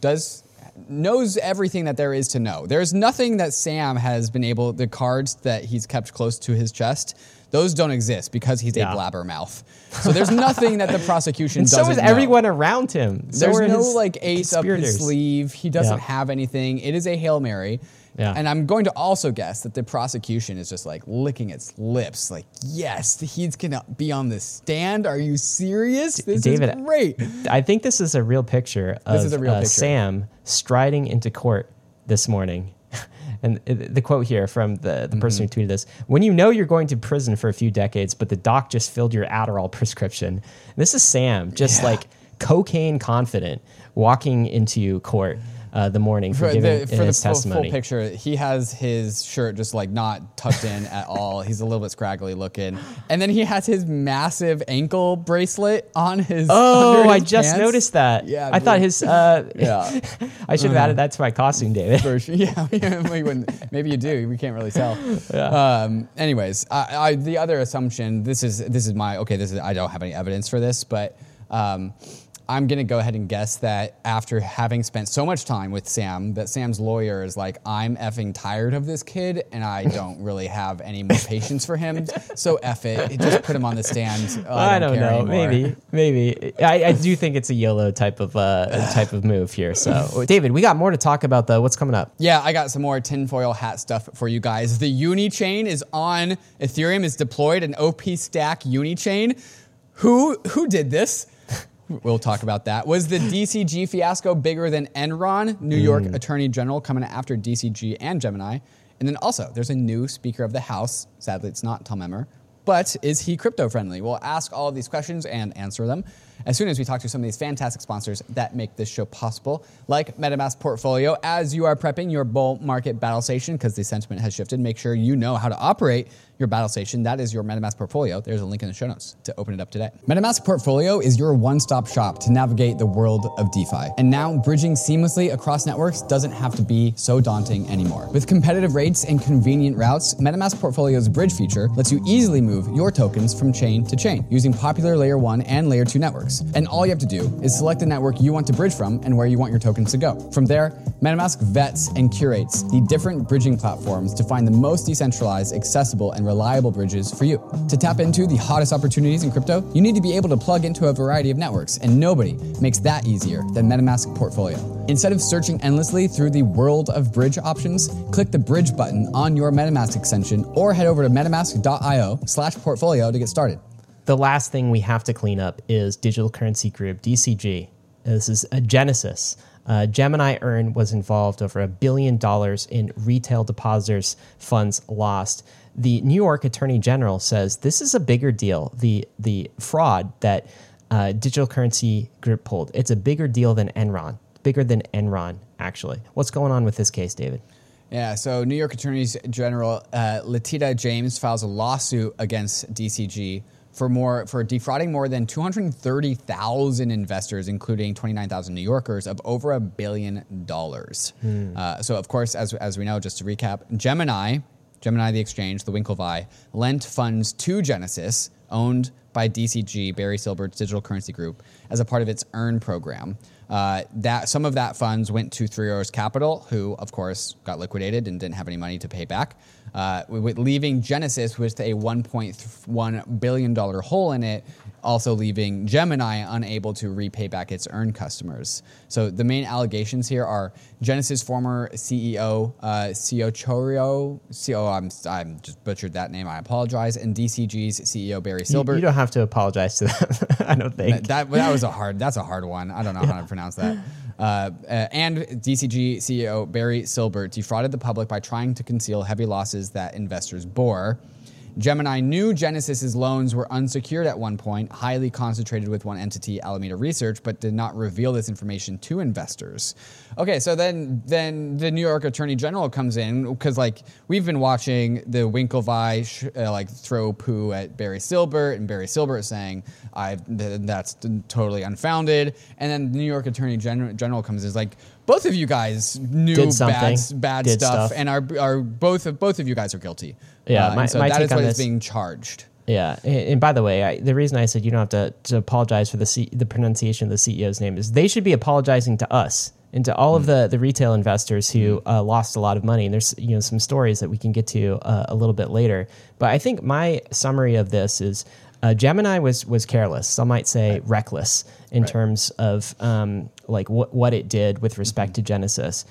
does knows everything that there is to know. There's nothing that Sam has been able the cards that he's kept close to his chest. Those don't exist because he's Yeah. a blabbermouth. So there's nothing that the prosecution And so is know. everyone around him. So There's no like ace up his sleeve. He doesn't Yeah. have anything. It is a hail mary. Yeah. And I'm going to also guess that the prosecution is just like licking its lips, like, yes, he's gonna be on the stand. Are you serious? This David, is great. I think this is a real picture of This is a real uh, picture. Sam striding into court this morning. And the quote here from the, the person Mm-hmm. who tweeted this When you know you're going to prison for a few decades, but the doc just filled your Adderall prescription. This is Sam, just Yeah. like cocaine confident, walking into court uh, the morning for, For giving the, for the his full, full picture, he has his shirt just like not tucked in at all. He's a little bit scraggly looking, and then he has his massive ankle bracelet on his. Oh, under I just pants. noticed that. Yeah, I thought his. Uh, Yeah. I should have added that to my costume, David. Sure. Yeah, maybe you do. We can't really tell. Um, anyways, I, I, the other assumption. This is this is my okay. This is I don't have any evidence for this, but um, I'm gonna go ahead and guess that after having spent so much time with Sam, that Sam's lawyer is like, I'm effing tired of this kid, and I don't really have any more patience for him. So eff it, just put him on the stand. Oh, I don't, care know. anymore. Maybe, maybe. I, I do think it's a YOLO type of uh, type of move here. So, David, we got more to talk about though. What's coming up? Yeah, I got some more tinfoil hat stuff for you guys. The Uni chain is on Ethereum. is deployed an OP stack Uni chain. Who who did this? We'll talk about that. Was the DCG fiasco bigger than Enron? New York mm. Attorney General coming after DCG and Gemini. And then also, there's a new Speaker of the House. Sadly, it's not Tom Emmer. But is he crypto friendly? We'll ask all of these questions and answer them as soon as we talk to some of these fantastic sponsors that make this show possible, like MetaMask Portfolio. As you are prepping your bull market battle station, because the sentiment has shifted, make sure you know how to operate your battle station. That is your MetaMask Portfolio. There's a link in the show notes to open it up today. MetaMask Portfolio is your one stop shop to navigate the world of DeFi. And now, bridging seamlessly across networks doesn't have to be so daunting anymore. With competitive rates and convenient routes, MetaMask Portfolio's bridge feature lets you easily move your tokens from chain to chain using popular layer 1 and layer 2 networks. And all you have to do is select the network you want to bridge from and where you want your tokens to go. From there, MetaMask vets and curates the different bridging platforms to find the most decentralized, accessible, and reliable bridges for you. To tap into the hottest opportunities in crypto, you need to be able to plug into a variety of networks, and nobody makes that easier than MetaMask Portfolio. Instead of searching endlessly through the world of bridge options, click the bridge button on your MetaMask extension or head over to metamask.io slash portfolio to get started. The last thing we have to clean up is Digital Currency Group (DCG). This is a Genesis. Uh, Gemini Earn was involved over a billion dollars in retail depositors' funds lost. The New York Attorney General says this is a bigger deal. The the fraud that uh, Digital Currency Group pulled. It's a bigger deal than Enron. Bigger than Enron, actually. What's going on with this case, David? Yeah, so New York Attorney General uh, Letitia James files a lawsuit against DCG for more for defrauding more than 230,000 investors, including 29,000 New Yorkers, of over a billion dollars. Uh, so, of course, as, as we know, just to recap, Gemini, Gemini the exchange, the Winklevi, lent funds to Genesis, owned by DCG, Barry Silbert's digital currency group, as a part of its Earn program. Uh, that some of that funds went to Three Arrows Capital, who of course got liquidated and didn't have any money to pay back, uh, with leaving Genesis with a 1.1 billion dollar hole in it, also leaving Gemini unable to repay back its earned customers. So the main allegations here are Genesis former CEO uh, CEO Chorio, CEO I'm I'm just butchered that name. I apologize. And DCG's CEO Barry You, Silbert. you don't have to apologize to them. I don't think. That that was a hard. That's a hard one. I don't know how to pronounce that. Uh, uh, and DCG CEO Barry Silbert defrauded the public by trying to conceal heavy losses that investors bore. Gemini knew Genesis's loans were unsecured at one point, highly concentrated with one entity, Alameda Research, but did not reveal this information to investors. Okay, so then then the New York Attorney General comes in because like we've been watching the Winklevi sh- uh, like throw poo at Barry Silbert, and Barry Silbert saying I th- that's totally unfounded, and then the New York Attorney Gen- General comes in is like. Both of you guys knew bad, bad stuff, stuff. and are are both of both of you guys are guilty. Yeah, Uh, my- so my that take is on what is this- being charged. Yeah, and, by the way, I, the reason I said you don't have to, to apologize for the C, the pronunciation of the CEO's name is they should be apologizing to us and to all of the the retail investors who uh, lost a lot of money. And there's you know some stories that we can get to uh, a little bit later. But I think my summary of this is uh, Gemini was was careless. Some might say reckless in terms of um, like what what it did with respect to Genesis.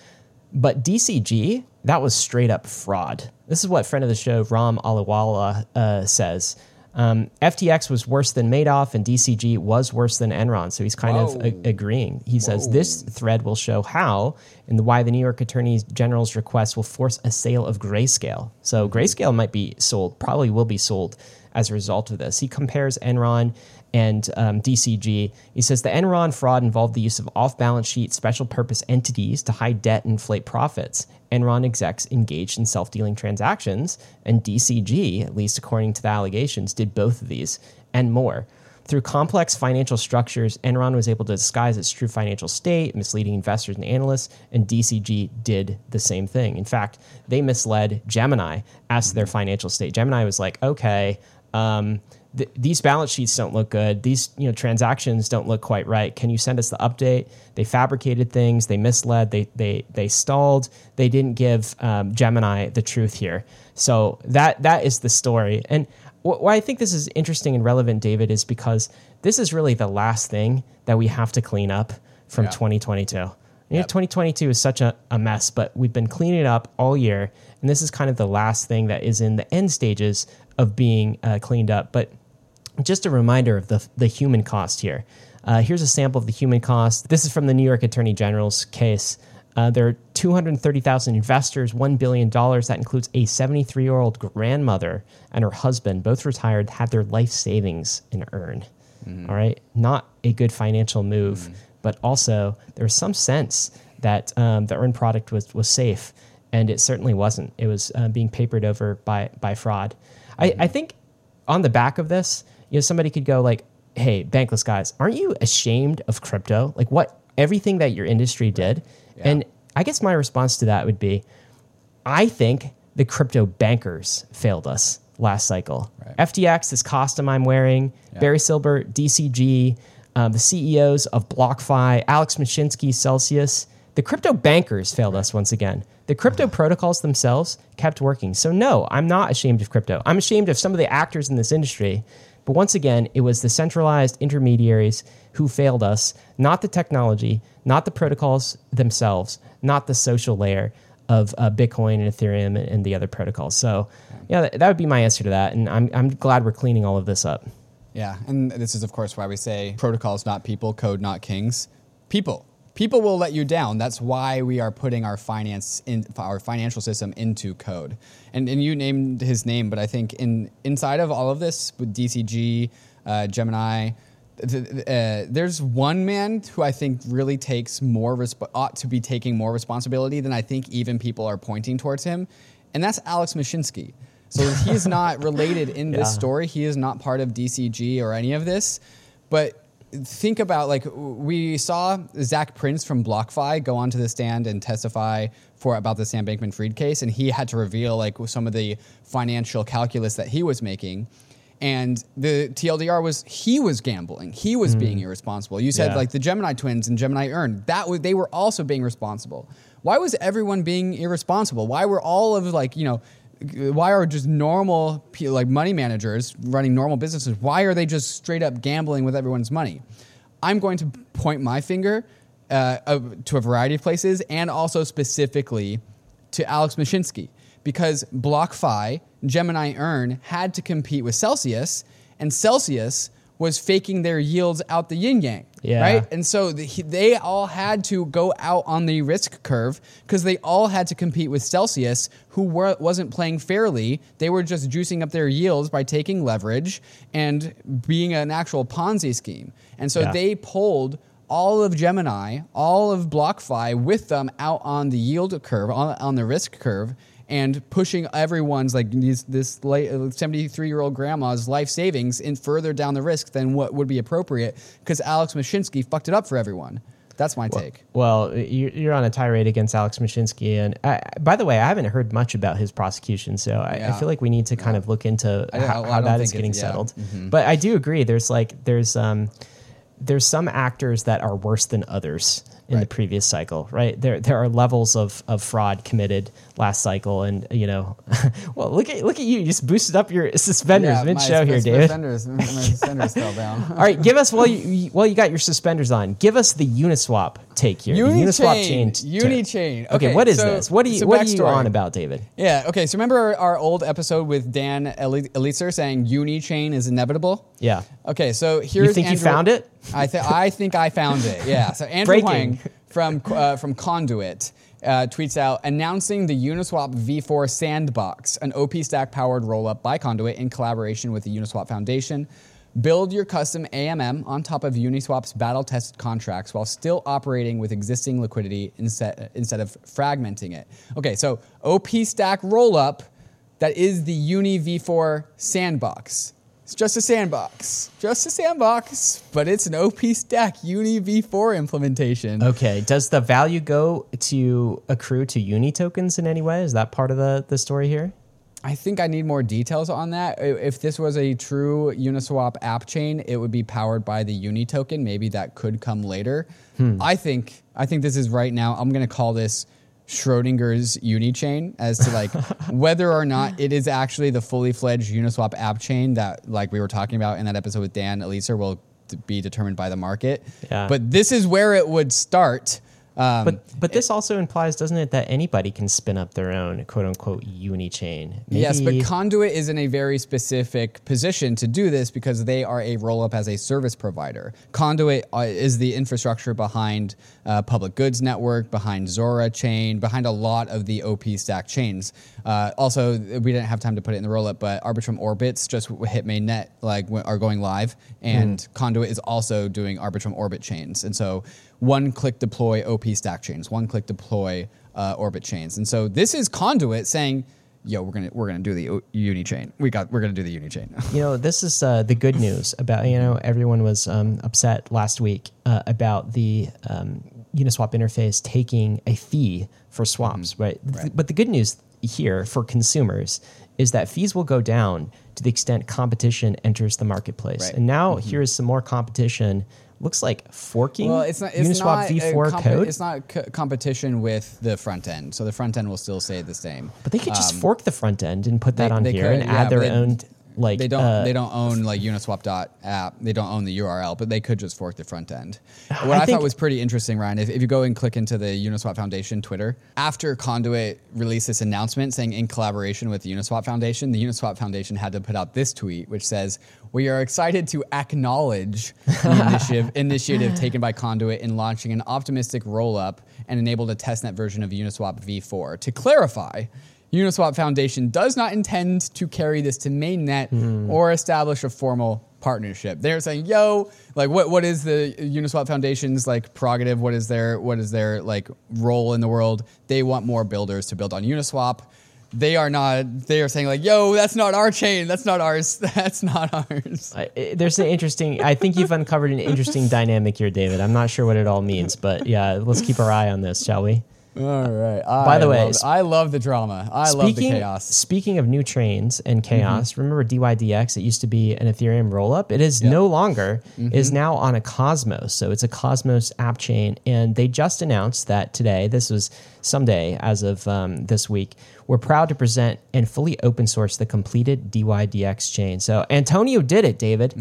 But DCG, that was straight up fraud. This is what friend of the show Ram Ahluwalia uh, says. Um, FTX was worse than Madoff, and DCG was worse than Enron. So he's kind of a- agreeing. He says this thread will show how and why the New York Attorney General's request will force a sale of Grayscale. So Grayscale might be sold, probably will be sold as a result of this. He compares Enron and um, DCG. He says the Enron fraud involved the use of off balance sheet special purpose entities to hide debt and inflate profits. Enron execs engaged in self dealing transactions, and DCG, at least according to the allegations, did both of these and more. Through complex financial structures, Enron was able to disguise its true financial state, misleading investors and analysts, and DCG did the same thing. In fact, they misled Gemini as to their financial state. Gemini was like, okay, um, th- these balance sheets don't look good. These you know transactions don't look quite right. Can you send us the update? They fabricated things. They misled. They they they stalled. They didn't give um, Gemini the truth here. So that that is the story. And wh- why I think this is interesting and relevant, David, is because this is really the last thing that we have to clean up from Yeah. 2022. You know, 2022 is such a, a mess, but we've been cleaning it up all year. And this is kind of the last thing that is in the end stages of being uh, cleaned up. But just a reminder of the, the human cost here. Uh, here's a sample of the human cost. This is from the New York Attorney General's case. Uh, there are 230,000 investors, $1 billion. That includes a 73 year old grandmother and her husband, both retired, had their life savings in earn. All right. Not a good financial move, but also there was some sense that um, the earned product was, was safe, and it certainly wasn't. It was uh, being papered over by, by fraud. I, I think on the back of this, you know, somebody could go like, "Hey, bankless guys, aren't you ashamed of crypto? Like what everything that your industry did?" And I guess my response to that would be, I think the crypto bankers failed us last cycle. Right. FTX, this costume I'm wearing, Barry Silbert, DCG, um, the CEOs of BlockFi, Alex Mashinsky, Celsius, the crypto bankers failed us once again. The crypto protocols themselves kept working. So, no, I'm not ashamed of crypto. I'm ashamed of some of the actors in this industry. But once again, it was the centralized intermediaries who failed us, not the technology, not the protocols themselves, not the social layer of uh, Bitcoin and Ethereum and, the other protocols. So, yeah, that, that would be my answer to that. And I'm, I'm glad we're cleaning all of this up. Yeah, and this is of course why we say protocols not people, code not kings. People. People will let you down. That's why we are putting our finance in our financial system into code. And and you named his name, but I think in inside of all of this with DCG, uh, Gemini, th- th- uh, there's one man who I think really takes more resp- ought to be taking more responsibility than I think even people are pointing towards him, and that's Alex Mashinsky. So he's not related in this Yeah. story. He is not part of DCG or any of this. But think about like we saw Zac Prince from BlockFi go onto the stand and testify for about the Sam Bankman-Fried case, and he had to reveal like some of the financial calculus that he was making. and the TLDR was he was gambling, he was being mm. irresponsible. You said Yeah. like the Gemini twins and Gemini Earn that was, they were also being responsible. Why was everyone being irresponsible? Why were all of like you know? Why are just normal like money managers running normal businesses? Why are they just straight up gambling with everyone's money? I'm going to point my finger uh, to a variety of places and also specifically to Alex Mashinsky because BlockFi, Gemini Earn had to compete with Celsius, and Celsius was faking their yields out the yin yang. Yeah. Right? And so the, he- they all had to go out on the risk curve because they all had to compete with Celsius, who were, wasn't playing fairly. They were just juicing up their yields by taking leverage and being an actual Ponzi scheme. And so Yeah. they pulled all of Gemini, all of BlockFi with them out on the yield curve, on, on the risk curve, and pushing everyone's like these, this 73 year old grandma's life savings in further down the risk than what would be appropriate because Alex Mashinsky fucked it up for everyone. That's my take. Well, you- you're on a tirade against Alex Mashinsky, and I, by the way, I haven't heard much about his prosecution, so I, I feel like we need to kind of look into I how, how that is getting yeah. Mm-hmm. settled. But I do agree. There's like there's um there's some actors that are worse than others in the previous cycle, right? There there are levels of, of fraud committed last cycle, and you know, well, look at look at you, you just boosted up your suspenders mid show here, David. Suspenders, my suspenders fell down. All right, give us while you while you got your suspenders on. Give us the Uniswap take here. the Uniswap chain. Unichain. t- Unichain. Okay, Okay, what is so- this? What are you so What are you on about, David? Yeah. Okay. So remember our, our old episode with Dan Eli- Elitzer saying Unichain is inevitable. Yeah. Okay. So here's You think you found it? I think I think I found it. Yeah. So Andrew Breaking. Huang from uh, from Conduit uh, tweets out announcing the Uniswap V4 Sandbox, an OP Stack powered rollup by Conduit in collaboration with the Uniswap Foundation. Build your custom AMM on top of Uniswap's battle tested contracts while still operating with existing liquidity instead, instead of fragmenting it. Okay, so OP Stack rollup that is the Uni V4 sandbox. It's just a sandbox, just a sandbox, but it's an OP Stack Uni V4 implementation. Okay. Does the value go to accrue to Uni tokens in any way? Is that part of the the story here? I think I need more details on that. If this was a true Uniswap app chain, it would be powered by the Uni token. Maybe that could come later. Hmm. I think I think this is right now. I'm going to call this Schrodinger's Uni chain as to like whether or not it is actually the fully fledged Uniswap app chain that like we were talking about in that episode with Dan Elitzer will be determined by the market. Yeah. But this is where it would start. Um, But but this also implies, doesn't it, that anybody can spin up their own quote unquote Uni chain? Yes, but Conduit is in a very specific position to do this because they are a roll up as a service provider. Conduit uh, is the infrastructure behind uh, Public Goods Network, behind Zora Chain, behind a lot of the OP stack chains. Uh, also, we didn't have time to put it in the roll up, but Arbitrum Orbits just hit mainnet, like are going live, and Conduit is also doing Arbitrum Orbit chains, and so one click deploy OP stack chains, one click deploy uh, Orbit chains, and so this is Conduit saying yo, we're gonna we're gonna do the uni chain. We got we're gonna do the uni chain. You know, this is uh, the good news about, you know, everyone was um, upset last week uh, about the um, Uniswap interface taking a fee for swaps, mm-hmm. right? Th- But the good news here for consumers is that fees will go down to the extent competition enters the marketplace. Right. And now mm-hmm. here is some more competition. Looks like forking well, it's not it's Uniswap not a V4 comp- code. It's not co- competition with the front end, so the front end will still stay the same. but they could just um, fork the front end and put that they- on they here could, and yeah, add their own like they don't uh, they don't own like Uniswap.app. They don't own the URL, but they could just fork the front end. What I I, thought was pretty interesting, Ryan, if, if you go and click into the Uniswap Foundation Twitter, after Conduit released this announcement saying in collaboration with the Uniswap Foundation, the Uniswap Foundation had to put out this tweet, which says, "We are excited to acknowledge the initiative initiative taken by Conduit in launching an optimistic roll up and enabled a testnet version of Uniswap v4. To clarify." Uniswap Foundation does not intend to carry this to mainnet hmm. or establish a formal partnership. They're saying, "Yo, like, what what is the Uniswap Foundation's like prerogative? What is their what is their like role in the world? They want more builders to build on Uniswap. They are not. They are saying like, "Yo, that's not our chain. That's not ours. That's not ours." I- there's an interesting. I think you've uncovered an interesting dynamic here, David. I'm not sure what it all means, but yeah, let's keep our eye on this, shall we? All right. I By the way, love, I love the drama. I love the speaking, chaos. Mm-hmm. Speaking of new trains and chaos, remember DYDX? It used to be an Ethereum rollup. It is no longer. Mm-hmm. is now on a Cosmos. So it's a Cosmos app chain, and they just announced that today. This was someday as of um, this week. We're proud to present and fully open source the completed DYDX chain. So Antonio did it, David.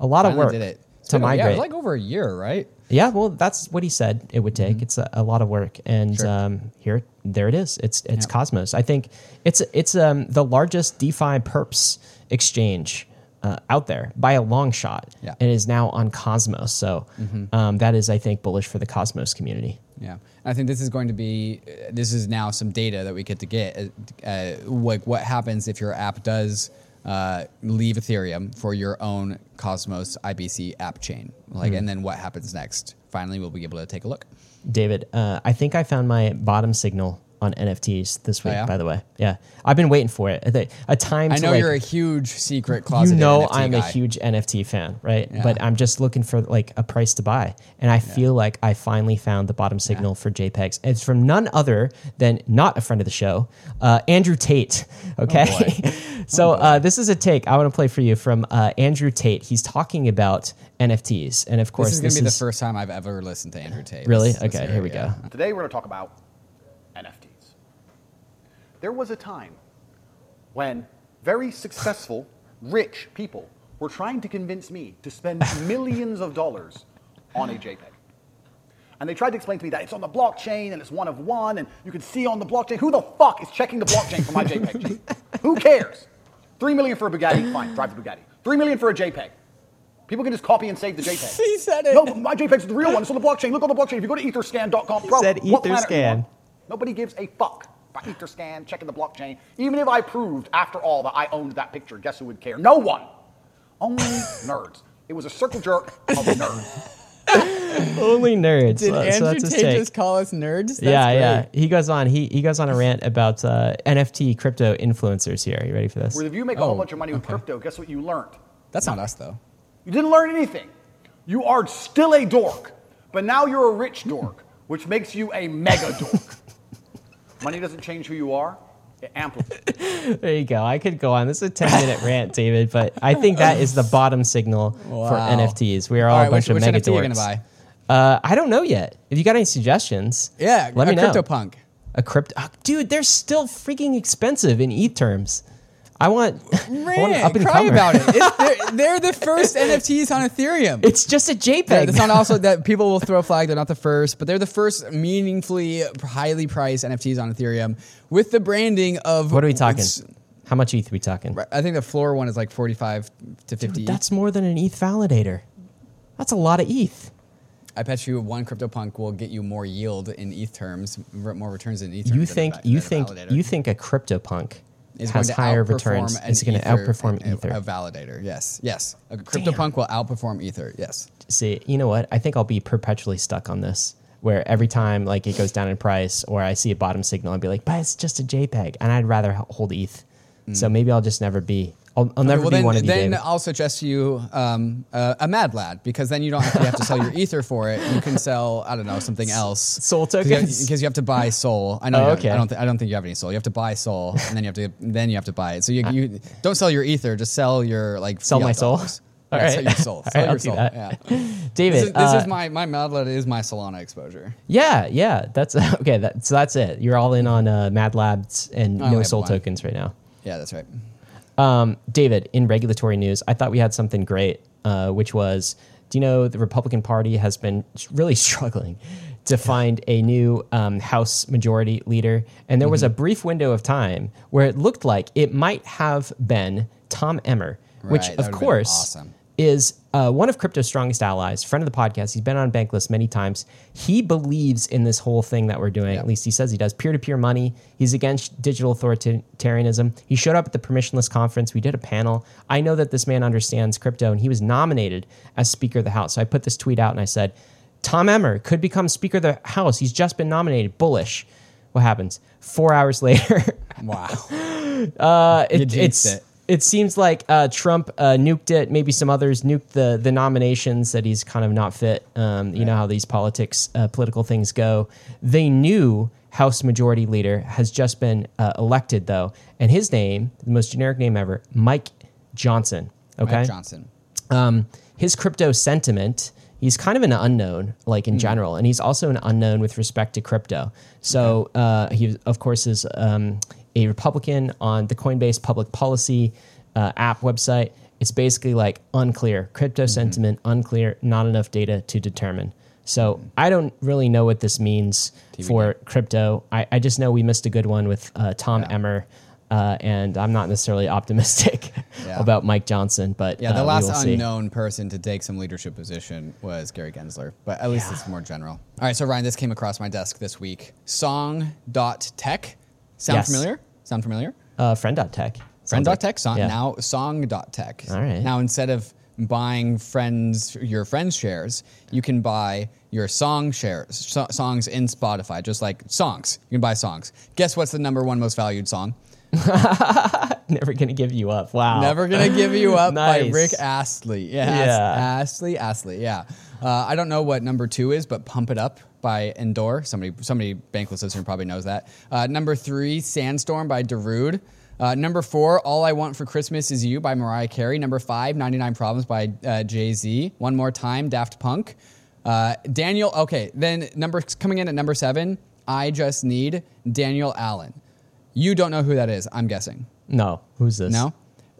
A lot of Mm-hmm. Finally work did it. It's to been- Yeah, it was like over a year, right? Yeah, well, that's what he said it would take. It's a, a lot of work, and Mm-hmm. Sure. um, here, there it is. It's it's Yeah. Cosmos. I think it's it's um, the largest DeFi perps exchange uh, out there by a long shot. Yeah. and is now on Cosmos. So um, that is, I think, bullish for the Cosmos community. Yeah, I think this is going to be. This is now some data that we get to get. Uh, like what happens if your app does uh, leave Ethereum for your own Cosmos IBC app chain? Like, and then what happens next? Finally, we'll be able to take a look. David, uh, I think I found my bottom signal on NFTs this week. Oh, yeah? By the way, yeah, I've been waiting for it. A, a time. I to know like, you're a huge secret closet. you know NFT I'm a huge NFT fan, right? Yeah. But I'm just looking for like a price to buy, and I feel like I finally found the bottom signal for JPEGs. It's from none other than not a friend of the show, uh, Andrew Tate. Okay, so uh, this is a take I want to play for you from uh, Andrew Tate. He's talking about NFTs, and of course, This is going to be the first time I've ever listened to Andrew Tate. Really? Let's- let's Okay, hear here we go. Today we're going to talk about NFTs. There was a time when very successful, rich people were trying to convince me to spend millions of dollars on a JPEG. And they tried to explain to me that it's on the blockchain and it's one of one and you can see on the blockchain. Who the fuck is checking the blockchain for my JPEG? Who cares? Three million for a Bugatti, fine, drive the Bugatti. Three million for a JPEG. People can just copy and save the JPEG. He said it. No, my JPEG's the real one. It's on the blockchain. Look on the blockchain. If you go to etherscan.com, bro, said what Etherscan. Nobody gives a fuck about Etherscan, checking the blockchain. Even if I proved, after all, that I owned that picture, guess who would care? No one. Only nerds. It was a circle jerk of nerds. only nerds. Did So- so Andrew that's his Tate take. just call us nerds? That's yeah, great. yeah. He goes on. He he goes on a rant about uh, NFT crypto influencers. Here, Are you ready for this? Where if you make a whole Oh, bunch of money with okay. crypto, guess what you learned? That's not us though. You didn't learn anything. You are still a dork, but now you're a rich dork, which makes you a mega dork. Money doesn't change who you are, it amplifies. There you go. I could go on. This is a 10 minute rant, David, but I think that is the bottom signal for NFTs. We are all, All right, a bunch which, of which mega NFT are you dorks. gonna buy? Uh, I don't know yet. If you got any suggestions, Yeah, let a me know. CryptoPunk. A crypto, oh, dude, they're still freaking expensive in ETH terms. I want, I want Rant, up and cry comer. about it. It's, they're, they're the first NFTs on Ethereum. It's just a Yeah, JPEG. it's not also that people will throw a flag. They're not the first, but they're the first meaningfully highly priced NFTs on Ethereum with the branding of what are we talking? How much ETH are we talking? I think the floor one is like forty-five to fifty. That's more than an ETH validator. That's a lot of ETH. I bet you one CryptoPunk will get you more yield in ETH terms, more returns in ETH. You terms than a think you a think you think a CryptoPunk is has going to higher returns? It's going to outperform a- Ether. A validator, yes, yes. A CryptoPunk will outperform Ether, yes. See, you know what? I think I'll be perpetually stuck on this. Where every time like it goes down in price or I see a bottom signal, I'd be like, but it's just a JPEG, and I'd rather hold ETH. Mm. So maybe I'll just never be. I'll, I'll never Mm. well, be then, one of you. then David. I'll suggest to you um, uh, a Mad Lad because then you don't actually have to sell your Ether for it. You can sell, I don't know, something else. Soul tokens? because you have to buy Soul. I know. Oh, you okay. I don't. Th- I don't think you have any Soul. You have to buy Soul, and then you have to. Then you have to buy it. So you, you don't sell your Ether. Just sell your like. Sell my soul? dollars. All yeah, right. sell your soul. Sell right, your I'll do soul. that. Yeah. David, This is, this uh, is my my Mad Lad is my Solana exposure. yeah, yeah. That's okay. That, so that's it. You're all in on uh, Mad Lads and I no Soul tokens right now. Yeah, that's right. Um, David, in regulatory news, I thought we had something great, uh, which was do you know the Republican Party has been really struggling to find a new um, House majority leader? And there Mm-hmm. was a brief window of time where it looked like it might have been Tom Emmer, which, Right, that of course, awesome. Is uh, one of crypto's strongest allies, friend of the podcast. He's been on Bankless many times. He believes in this whole thing that we're doing. At least he says he does. Peer to peer money. He's against digital authoritarianism. He showed up at the permissionless conference. We did a panel. I know that this man understands crypto, and he was nominated as Speaker of the House. So I put this tweet out and I said, Tom Emmer could become Speaker of the House. He's just been nominated. Bullish. What happens? Four hours later, Wow. uh, it, it's it. It seems like uh, Trump uh, nuked it. Maybe some others nuked the the nominations that he's kind of not fit. Um, you know how these politics, uh, political things go. They knew House Majority Leader, has just been uh, elected, though, and his name, the most generic name ever, Mike Johnson. Okay, Mike Johnson. um, his crypto sentiment he's kind of an unknown like in general and he's also an unknown with respect to crypto so uh, he of course is um, a republican on the coinbase public policy uh, app website it's basically like unclear crypto sentiment unclear not enough data to determine so i don't really know what this means for crypto I, I just know we missed a good one with uh, tom emmer uh, and I'm not necessarily optimistic Yeah. about Mike Johnson, but Yeah, the uh, last will see. unknown person to take some leadership position was Gary Gensler, but at least it's more general. All right, so Ryan, this came across my desk this week. Song.tech. Sound Yes. familiar? Sound familiar? Uh, friend.tech. Friend.tech, song, yeah. now song.tech. All right. Now, instead of buying friends your friends shares, you can buy your song shares, so- songs in Spotify, just like songs. You can buy songs. Guess what's the number one most valued song? Never gonna give you up. Wow. Never gonna give you up by Nice. Rick Astley. Yeah, Yeah. Astley, Astley. Yeah. Uh, I don't know what number two is, but "Pump It Up" by Endor. Somebody, somebody bankless listener probably knows that. Uh, number three, "Sandstorm" by Darude. Uh, number four, "All I Want for Christmas Is You" by Mariah Carey. Number five, "99 Problems" by uh, Jay Z. One more time, Daft Punk. Uh, Daniel. Okay, then number coming in at number seven, "I Just Need" Daniel Allan. You don't know who that is, I'm guessing. No. Who's this? No?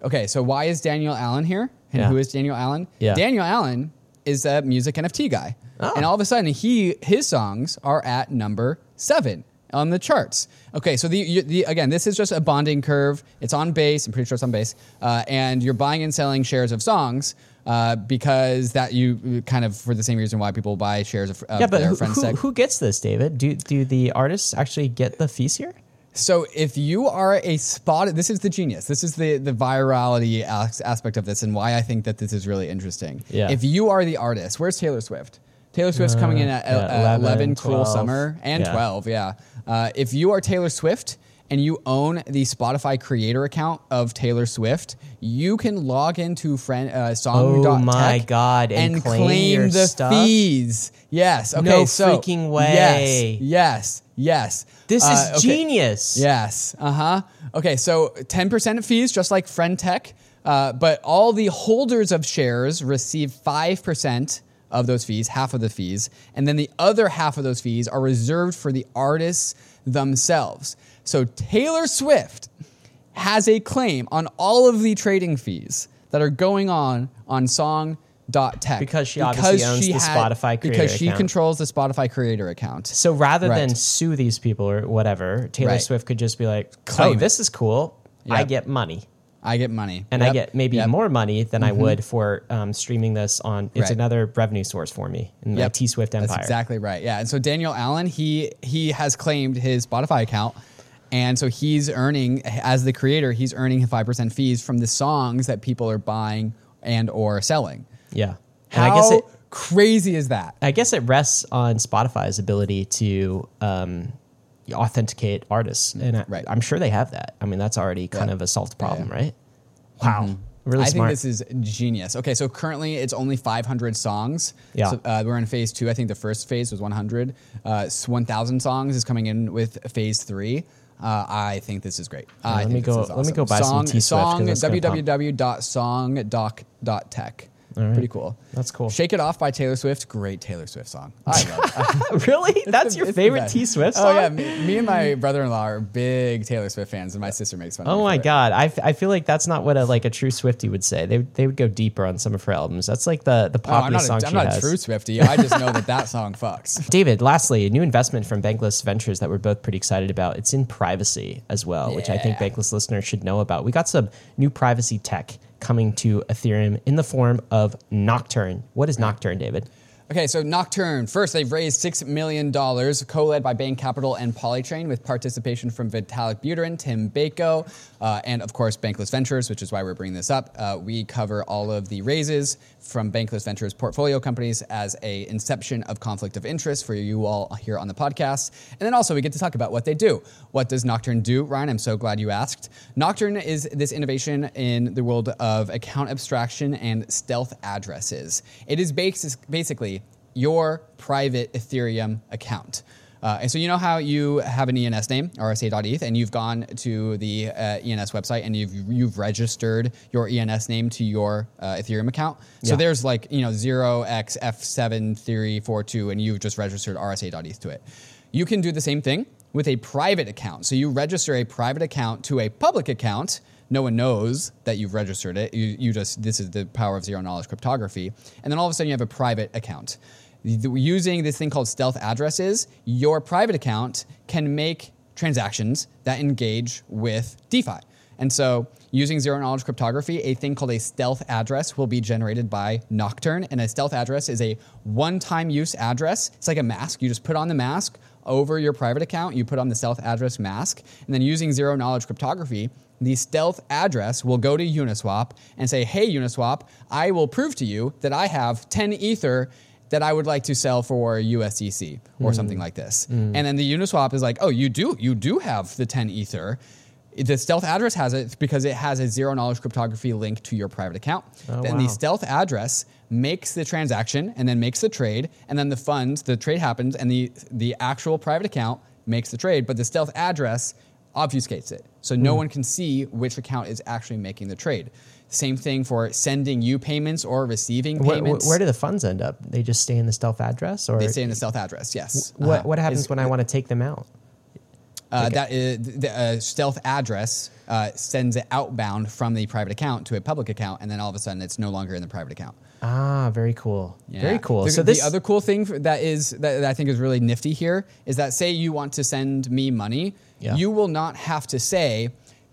Okay, so why is Daniel Allan here? And Yeah. who is Daniel Allan? Yeah. Daniel Allan is a music NFT guy. Oh. And all of a sudden, he his songs are at number seven on the charts. Okay, so the, the again, this is just a bonding curve. It's on base. I'm pretty sure it's on base. Uh, and you're buying and selling shares of songs uh, because that you kind of for the same reason why people buy shares of, of Yeah, but their who, friends' who, who gets this, David? Do do the artists actually get the fees here? So if you are a spot, this is the genius. This is the the virality as- aspect of this, and why I think that this is really interesting. Yeah. If you are the artist, where's Taylor Swift? Taylor Swift's coming in at, yeah, uh, 11, 11, Cruel Summer, and yeah. 12. Yeah. Uh, if you are Taylor Swift and you own the Spotify creator account of Taylor Swift, you can log into friend uh, song.tech Oh my God, and claim your the stuff? fees. Yes. Okay. No so freaking way. Yes. Yes. Yes. This Uh, is okay. genius. Yes. Uh huh. Okay. So 10% of fees, just like Friend Tech, uh, but all the holders of shares receive 5% of those fees, half of the fees. And then the other half of those fees are reserved for the artists themselves. So Taylor Swift has a claim on all of the trading fees that are going on on song.tech. Because she obviously owns the Spotify creator Because she account. controls the Spotify creator account. So rather than sue these people or whatever, Taylor Right. Swift could just be like, Claim "Oh, it. this is cool. I Yep. get money." I get money. and I Yep. get maybe Yep. more money than I would for um, streaming this on. It's Right. another revenue source for me in Yep. T Swift empire. That's exactly right. Yeah. And so Daniel Allan, he he has claimed his Spotify account. And so he's earning as the creator, he's earning 5% fees from the songs that people are buying and or selling. Yeah, How and I guess it. crazy is that? I guess it rests on Spotify's ability to um, authenticate artists, and I, Right. I'm sure they have that. I mean, that's already kind Yeah. of a solved problem, yeah. right? Wow, really I smart. think this is genius. Okay, so currently it's only 500 songs. Yeah. So, uh, we're in phase two. I think the first phase was 100. Uh, 1,000 songs is coming in with phase three. Uh, I think this is great. Let me go- is let me go buy some song, T-Swift, 'cause Song that's Pretty cool. That's cool. Shake It Off by Taylor Swift. Great Taylor Swift song. I love it. really? That's the- your favorite. T Swift song? Oh, yeah. Me, me and my brother in law are big Taylor Swift fans, and my sister makes fun. Oh my god, I, f- I feel like that's not what a like a true Swifty would say. They they would go deeper on some of her albums. That's like the the Oh, I'm popular not, song a, I'm not has. a true Swifty. I just know that that song fucks. David, lastly, a new investment from Bankless Ventures that we're both pretty excited about. It's in privacy as well, which I think Bankless listeners should know about. We got some new privacy tech coming to Ethereum in the form of Nocturne. What is Nocturne, David? Okay, so Nocturne. First, they've raised $6 million, co led by Bain Capital and Polychain, with participation from Vitalik Buterin, Tim Beiko, uh, and of course, Bankless Ventures, which is why we're bringing this up. Uh, we cover all of the raises from Bankless Ventures portfolio companies as a inception of conflict of interest for you all here on the podcast. And then also, we get to talk about what they do. What does Nocturne do, Ryan? I'm so glad you asked. Nocturne is this innovation in the world of account abstraction and stealth addresses. It is basically your private Ethereum account. Uh, and so you know how you have an ENS name, rsa.eth, and you've gone to the uh, ENS website and you've you've registered your ENS name to your uh, Ethereum account. So Yeah. there's like you know zero x f7 theory 42, and you've just registered rsa.eth to it. You can do the same thing with a private account. So you register a private account to a public account. No one knows that you've registered it. You, you just this is the power of zero knowledge cryptography, and then all of a sudden you have a private account. Using this thing called stealth addresses, your private account can make transactions that engage with DeFi. And so, using zero knowledge cryptography, a thing called a stealth address will be generated by Nocturne. And a stealth address is a one time use address. It's like a mask. You just put on the mask over your private account, you put on the stealth address mask. And then, using zero knowledge cryptography, the stealth address will go to Uniswap and say, Hey, Uniswap, I will prove to you that I have 10 Ether that I would like to sell for USDC or mm. something like this. Mm. And then the Uniswap is like, oh, you do, you do have the 10 Ether. The stealth address has it because it has a zero knowledge cryptography link to your private account. Oh, then wow. the stealth address makes the transaction and then makes the trade, and then the funds, the trade happens, and the the actual private account makes the trade, but the stealth address obfuscates it. So no mm. one can see which account is actually making the trade. Same thing for sending you payments or receiving payments. where do the funds end up? They just stay in the stealth address, or They stay in the stealth address, yes. what? Uh-huh. What happens Is- when I want to take them out? Uh, that is, the uh, stealth address uh, sends it outbound from the private account to a public account, and then all of a sudden it's no longer in the private account. Ah, very cool. Yeah. Very cool. The, so this the other cool thing for- that is that, that I think is really nifty here is that say you want to send me money, Yeah. you will not have to say,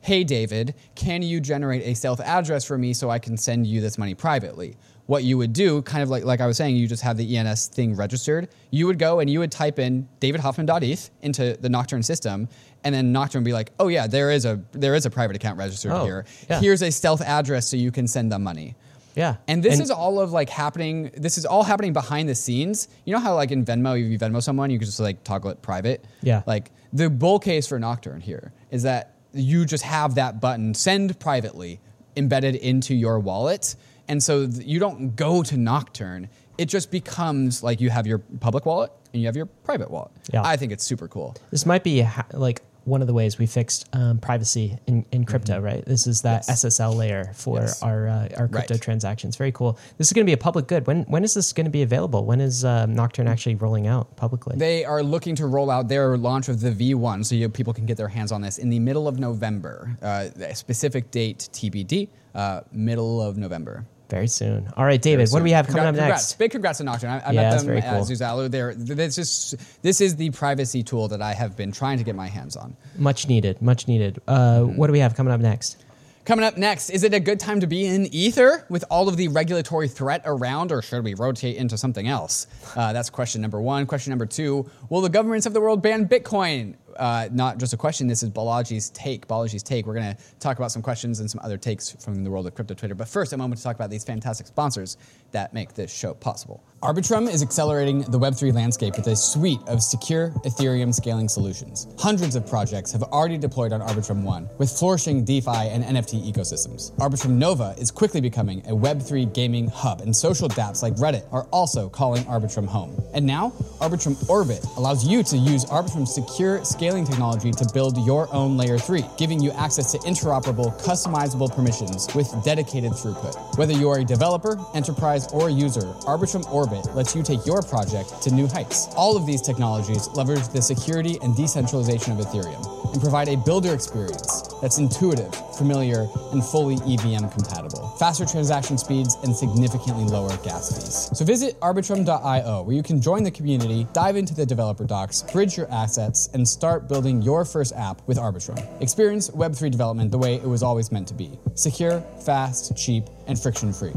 "Hey David, can you generate a stealth address for me so I can send you this money privately?" What you would do, kind of like like I was saying, you just have the ENS thing registered. You would go and you would type in davidhoffman.eth into the Nocturne system, and then Nocturne would be like, "Oh yeah, there is a there is a private account registered Oh, here. yeah. Here's a stealth address so you can send them money." yeah, And this is all of like happening. This is all happening behind the scenes. You know how like in Venmo, if you Venmo someone, you can just like toggle it private. Yeah. Like the bull case for Nocturne here is that you just have that button send privately embedded into your wallet, and so th- you don't go to Nocturne. It just becomes like you have your public wallet and you have your private wallet. Yeah. I think it's super cool. This might be ha- like one of the ways we fixed um, privacy in, in crypto, right? This is that Mm-hmm. Yes. SSL layer for Yes. our uh, our crypto Right. transactions. Very cool. This is going to be a public good. When when is this going to be available? When is um, Nocturne actually rolling out publicly? They are looking to roll out their launch of the V1 so you, people can get their hands on this in the middle of November. Uh, a specific date TBD, uh, middle of November. Very soon. All right, David. What do we have coming Congra- up congrats. next? Big congrats to Nocturne. I, I Yeah, met them very at cool. Zuzalu. They're, this, is, this is the privacy tool that I have been trying to get my hands on. Much needed. Much needed. Uh, Mm-hmm. What do we have coming up next? Coming up next, is it a good time to be in Ether with all of the regulatory threat around, or should we rotate into something else? Uh, that's question number one. Question number two Will the governments of the world ban Bitcoin? Uh, not just a question, this is Balaji's take. Balaji's take. We're going to talk about some questions and some other takes from the world of crypto Twitter. But first, a moment to talk about these fantastic sponsors that make this show possible. Arbitrum is accelerating the Web3 landscape with a suite of secure Ethereum scaling solutions. Hundreds of projects have already deployed on Arbitrum One with flourishing DeFi and NFT ecosystems. Arbitrum Nova is quickly becoming a Web3 gaming hub, and social dApps like Reddit are also calling Arbitrum home. And now, Arbitrum Orbit allows you to use Arbitrum's secure scaling technology to build your own Layer 3, giving you access to interoperable, customizable permissions with dedicated throughput. Whether you are a developer, enterprise, or user, Arbitrum Orbit lets you take your project to new heights. All of these technologies leverage the security and decentralization of Ethereum and provide a builder experience that's intuitive, familiar, and fully EVM compatible. Faster transaction speeds and significantly lower gas fees. So visit arbitrum.io where you can join the community, dive into the developer docs, bridge your assets, and start building your first app with Arbitrum. Experience Web3 development the way it was always meant to be secure, fast, cheap, and friction free.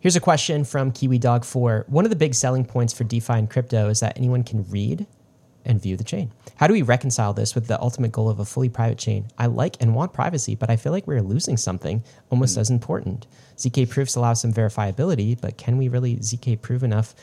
Here's a question from Kiwi Dog 4. One of the big selling points for DeFi and crypto is that anyone can read and view the chain. How do we reconcile this with the ultimate goal of a fully private chain? I like and want privacy, but I feel like we're losing something almost as important. ZK proofs allow some verifiability, but can we really ZK prove enough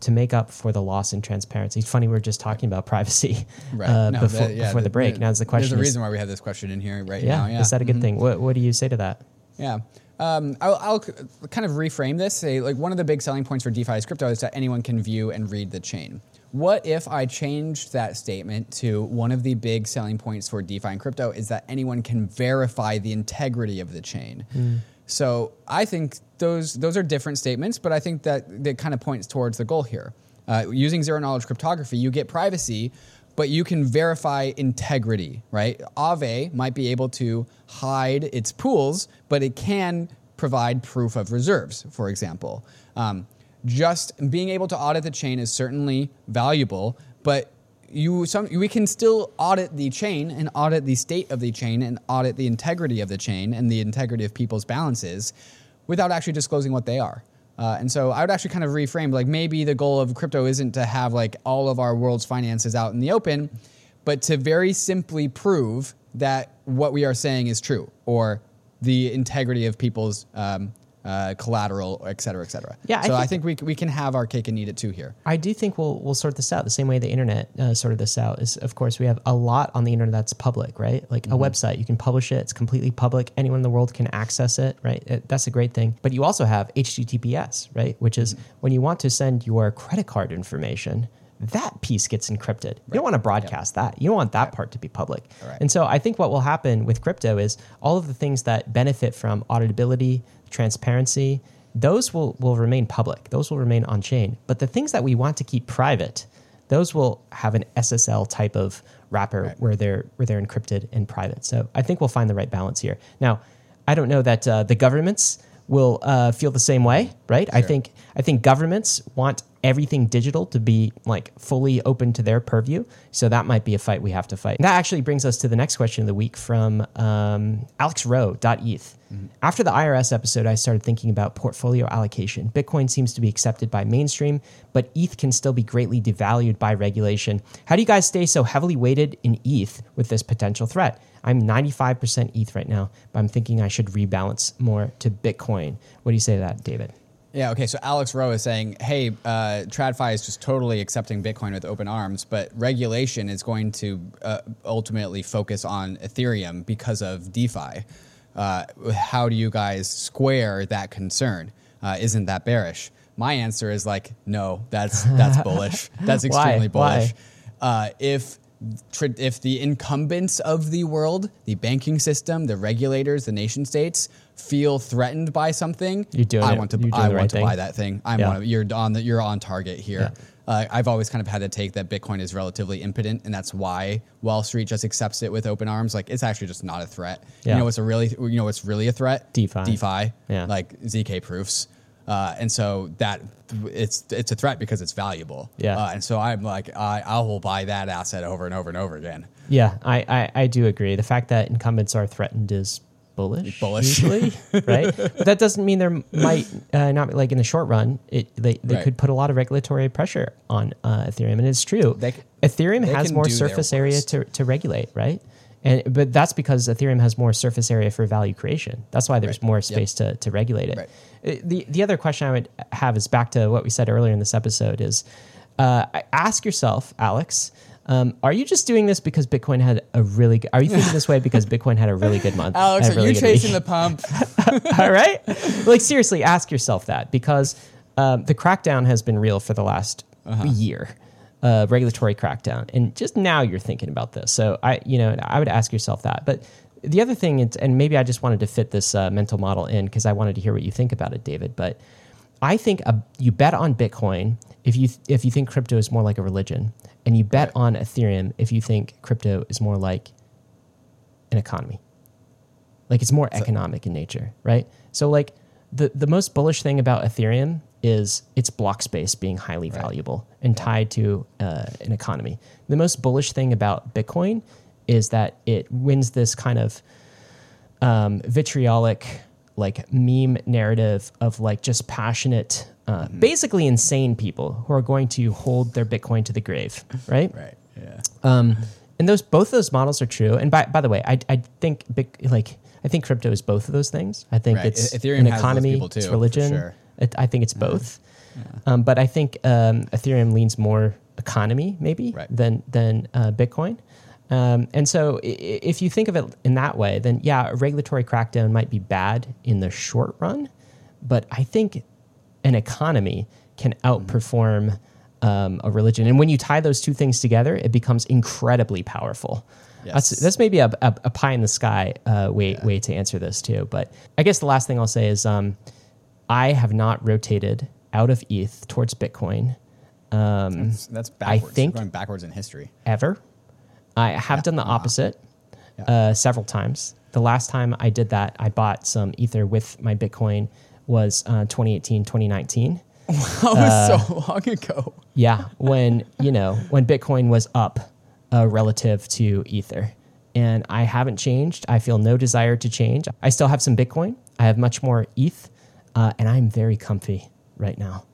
to make up for the loss in transparency? It's funny, we are just talking about privacy uh, No, before, that- yeah, before the break. th- now, the question There's a is, reason why we have this question in here right yeah, now. Yeah. is that a good Mhm. thing? What, what do you say to that? Yeah. Um, I'll, I'll kind of reframe this. Say, like one of the big selling points for DeFi is crypto is that anyone can view and read the chain. What if I changed that statement to one of the big selling points for DeFi and crypto is that anyone can verify the integrity of the chain? So I think those those are different statements, but I think that that kind of points towards the goal here. Uh, using zero knowledge cryptography, you get privacy, but you can verify integrity, right? Aave might be able to hide its pools, but it can provide proof of reserves, for example. Um, just being able to audit the chain is certainly valuable, but you some we can still audit the chain and audit the state of the chain and audit the integrity of the chain and the integrity of people's balances without actually disclosing what they are. Uh, and so I would actually kind of reframe like maybe the goal of crypto isn't to have like all of our world's finances out in the open, but to very simply prove that what we are saying is true or the integrity of people's um, uh, collateral, et cetera, et cetera. Yeah, so I think- think we, we can have our cake and eat it too here. I do think we'll we'll sort this out the same way the internet uh, sorted this out. Is of course we have a lot on the internet that's public, right? Like a website, you can publish it; it's completely public. Anyone in the world can access it, right? It- that's a great thing. But you also have HTTPS, right? Which is when you want to send your credit card information. That piece gets encrypted. You don't want to broadcast that. You don't want that part to be public. Right. And so I think what will happen with crypto is all of the things that benefit from auditability, transparency, those will, will remain public. Those will remain on chain. But the things that we want to keep private, those will have an SSL type of wrapper Right. where they're where they're encrypted and private. So I think we'll find the right balance here. Now, I don't know that uh, the governments will uh, feel the same way, right? I think I think governments want everything digital to be like fully open to their purview. So that might be a fight we have to fight. And That actually brings us to the next question of the week from um, AlexRowe.eth. After the IRS episode, I started thinking about portfolio allocation. Bitcoin seems to be accepted by mainstream, but ETH can still be greatly devalued by regulation. How do you guys stay so heavily weighted in ETH with this potential threat? I'm 95% ETH right now, but I'm thinking I should rebalance more to Bitcoin. What do you say to that, David? Yeah, okay. So Alex Rowe is saying, hey, uh, TradFi is just totally accepting Bitcoin with open arms, but regulation is going to uh, ultimately focus on Ethereum because of DeFi. Uh, how do you guys square that concern? Uh, isn't that bearish? My answer is like, no, that's that's bullish. That's Why? extremely bullish. Why? Uh, if if the incumbents of the world, the banking system, the regulators, the nation states feel threatened by something, You're doing I it. want to I want right to thing. buy that thing. I'm Yeah. you're on the, you're on target here. Yeah. Uh, I've always kind of had to take that Bitcoin is relatively impotent, and that's why Wall Street just accepts it with open arms. Like it's actually just not a threat. Yeah. You know what's a really you know what's really a threat? DeFi. DeFi. Yeah. Like zk proofs. Uh, and so that it's it's a threat because it's valuable. Yeah. Uh, and so I'm like I I will buy that asset over and over and over again. Yeah, I, I, I do agree. The fact that incumbents are threatened is bullish. Bullish. usually, right? But that doesn't mean there might uh, not like in the short run. It they, they Right. could put a lot of regulatory pressure on uh, Ethereum, and it's true. They Ethereum they has more surface area to, to regulate, right? And but that's because Ethereum has more surface area for value creation. That's why there's Right. more Yep. space to, to regulate it. Right. Uh, The the other question I would have is back to what we said earlier in this episode is uh, ask yourself, Alex, um, are you just doing this because Bitcoin had a really good? Are you thinking this way because Bitcoin had a really good month? Alex, a are you chasing week? the pump? All right, like seriously, ask yourself that because um, the crackdown has been real for the last Uh-huh. year. Uh, regulatory crackdown, and just now you're thinking about this. So I, you know, I would ask yourself that. But the other thing, is- and maybe I just wanted to fit this uh, mental model in because I wanted to hear what you think about it, David. But I think a, you bet on Bitcoin if you if you think crypto is more like a religion, and you bet on Ethereum if you think crypto is more like an economy. Like it's more economic in nature, right? So like the the most bullish thing about Ethereum is its block space being highly valuable and tied to uh, an economy. The most bullish thing about Bitcoin is that it wins this kind of um, vitriolic like meme narrative of like just passionate uh, basically insane people who are going to hold their bitcoin to the grave right right. Yeah. um, and those both of those models are true. And by by the way, I I think big like I think crypto is both of those things. I think Right. it's Ethereum an economy, too, it's religion. sure. It, I think it's both. Um, but I think um, Ethereum leans more economy maybe Right. than than uh, Bitcoin. Um, and so, i- if you think of it in that way, then yeah, a regulatory crackdown might be bad in the short run, but I think an economy can outperform um, a religion. And when you tie those two things together, it becomes incredibly powerful. That's, Yes. that's maybe a, a, a pie in the sky uh, way, way to answer this, too. But I guess the last thing I'll say is um, I have not rotated out of ETH towards Bitcoin That's, that's I backwards. think- You're going backwards in history. ever. I have done the opposite Yeah. uh, several times. The last time I did that, I bought some Ether with my Bitcoin was uh, 2018, 2019. That was so long ago. Yeah, when you know when Bitcoin was up uh, relative to Ether, and I haven't changed. I feel no desire to change. I still have some Bitcoin. I have much more ETH, uh, and I'm very comfy right now.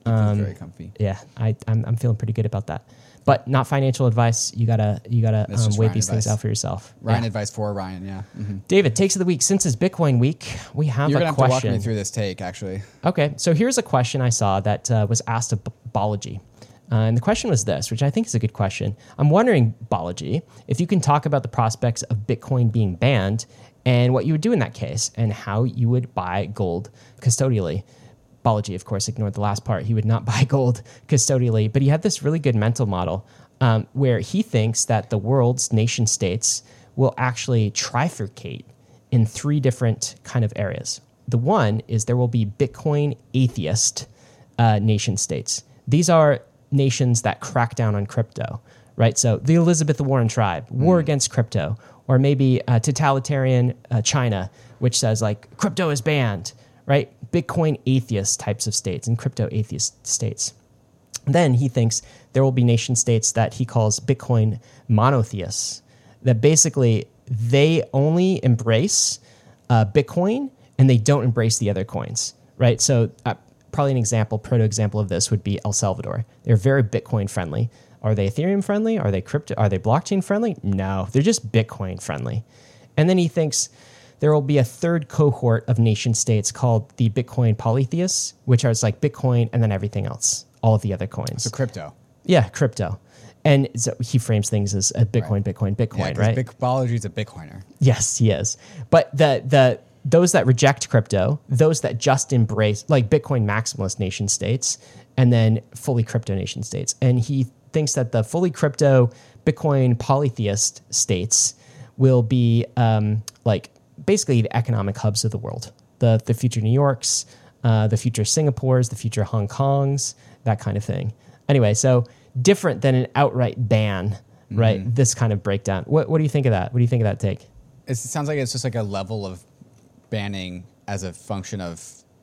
It's very comfy. Yeah, I, I'm, I'm feeling pretty good about that. But not financial advice. You gotta you gotta um, weigh Ryan these things out for yourself. Ryan Yeah. advice for Ryan, yeah. Mhm. David takes of the week. Since it's Bitcoin week, we have You're a to have to walk question. me through this take, actually. Okay, so here's a question I saw that uh, was asked of Balaji. Uh, and the question was this, which I think is a good question. I'm wondering, Balaji, if you can talk about the prospects of Bitcoin being banned and what you would do in that case and how you would buy gold custodially. Balaji, of course, ignored the last part. He would not buy gold custodially, but he had this really good mental model um, where he thinks that the world's nation states will actually trifurcate in three different kind of areas. The one is there will be Bitcoin atheist uh, nation states. These are nations that crack down on crypto, right? So the Elizabeth Warren tribe, war against crypto, or maybe uh, totalitarian uh, China, which says like crypto is banned, right? Bitcoin atheist types of states and crypto atheist states. Then he thinks there will be nation states that he calls Bitcoin monotheists, that basically they only embrace uh, Bitcoin and they don't embrace the other coins, right? So, uh, probably an example, proto example of this would be El Salvador. They're very Bitcoin friendly. Are they Ethereum friendly? Are they crypto? Are they blockchain friendly? No, they're just Bitcoin friendly. And then he thinks there will be a third cohort of nation states called the Bitcoin polytheists, which are like Bitcoin and then everything else, all of the other coins. So crypto. yeah, crypto. And so he frames things as a Bitcoin, Bitcoin, Bitcoin, Yeah, right? Bitcoin is a Bitcoiner. Yes, he is. But the the those that reject crypto, those that just embrace like Bitcoin maximalist nation states, and then fully crypto nation states. And he thinks that the fully crypto Bitcoin polytheist states will be um, like basically the economic hubs of the world. The the future New Yorks, uh, the future Singapores, the future Hong Kongs, that kind of thing. Anyway, so different than an outright ban, right? This kind of breakdown. What what do you think of that? What do you think of that take? It sounds like it's just like a level of banning as a function of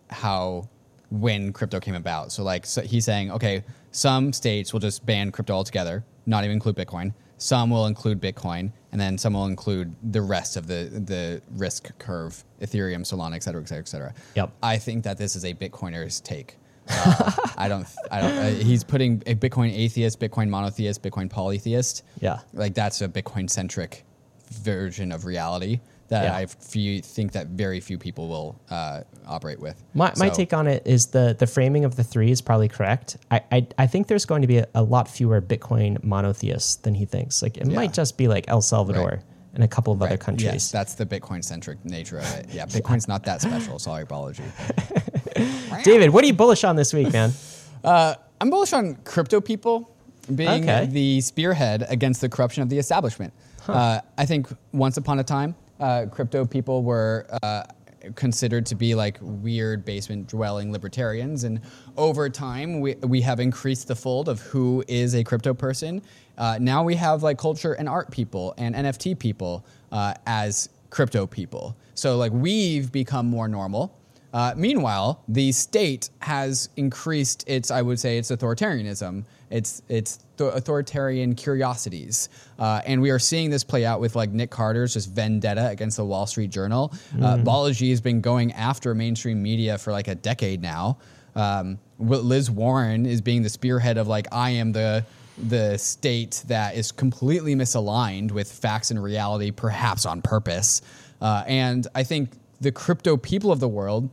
how when crypto came about. So like so he's saying, okay, some states will just ban crypto altogether, not even include Bitcoin. Some will include Bitcoin, and then some will include the rest of the the risk curve, Ethereum, Solana, et cetera, et cetera, et cetera. Yep. I think that this is a Bitcoiner's take. Uh, I don't. I don't. Uh, he's putting a Bitcoin atheist, Bitcoin monotheist, Bitcoin polytheist. Yeah. like that's a Bitcoin centric version of reality that Yeah. I few, think that very few people will uh, operate with. My, my take on it is the the framing of the three is probably correct. I I, I think there's going to be a, a lot fewer Bitcoin monotheists than he thinks. Like it Yeah. might just be like El Salvador Right. and a couple of other countries. Yes, that's the Bitcoin centric nature of it. Yeah, Bitcoin's not that special. Sorry, Balaji. David, what are you bullish on this week, man? I'm bullish on crypto people being Okay. the spearhead against the corruption of the establishment. Uh, I think once upon a time, uh, crypto people were uh, considered to be like weird basement dwelling libertarians, and over time, we we have increased the fold of who is a crypto person. Uh, now we have like culture and art people and NFT people uh, as crypto people. So like we've become more normal. Uh, meanwhile, the state has increased its, I would say, its authoritarianism, its its authoritarian curiosities, uh, and we are seeing this play out with like Nick Carter's just vendetta against the Wall Street Journal. Uh, Balaji has been going after mainstream media for like a decade now. Um, Liz Warren is being the spearhead of like I am the the state that is completely misaligned with facts and reality, perhaps on purpose. Uh, and I think the crypto people of the world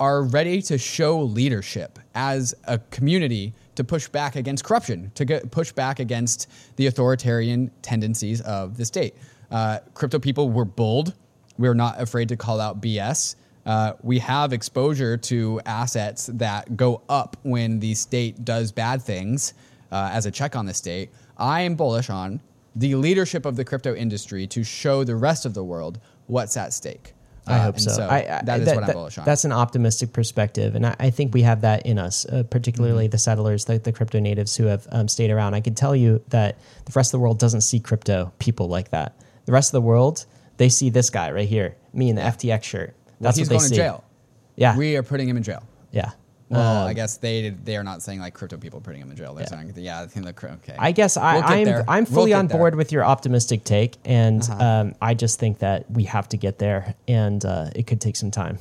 are ready to show leadership as a community to push back against corruption, to get, push back against the authoritarian tendencies of the state. Uh, crypto people were bold. We're not afraid to call out BS. Uh, we have exposure to assets that go up when the state does bad things uh, as a check on the state. I am bullish on the leadership of the crypto industry to show the rest of the world what's at stake. I hope and so. I, I, that is that- what I'm bullish on. That's an optimistic perspective, and I, I think we have that in us, uh, particularly Mm-hmm. the settlers, the, the crypto natives who have um, stayed around. I can tell you that the rest of the world doesn't see crypto people like that. The rest of the world, they see this guy right here, me in the FTX shirt. Well, That's he's what they going see. to jail. Yeah, We are putting him in jail. yeah. Well, Um, I guess they they are not saying like crypto people putting him in jail. They're saying yeah, I think the. Okay. I guess I, We'll I'm there. I'm We'll fully get on there. board with your optimistic take, and Uh-huh. um, I just think that we have to get there, and uh, it could take some time.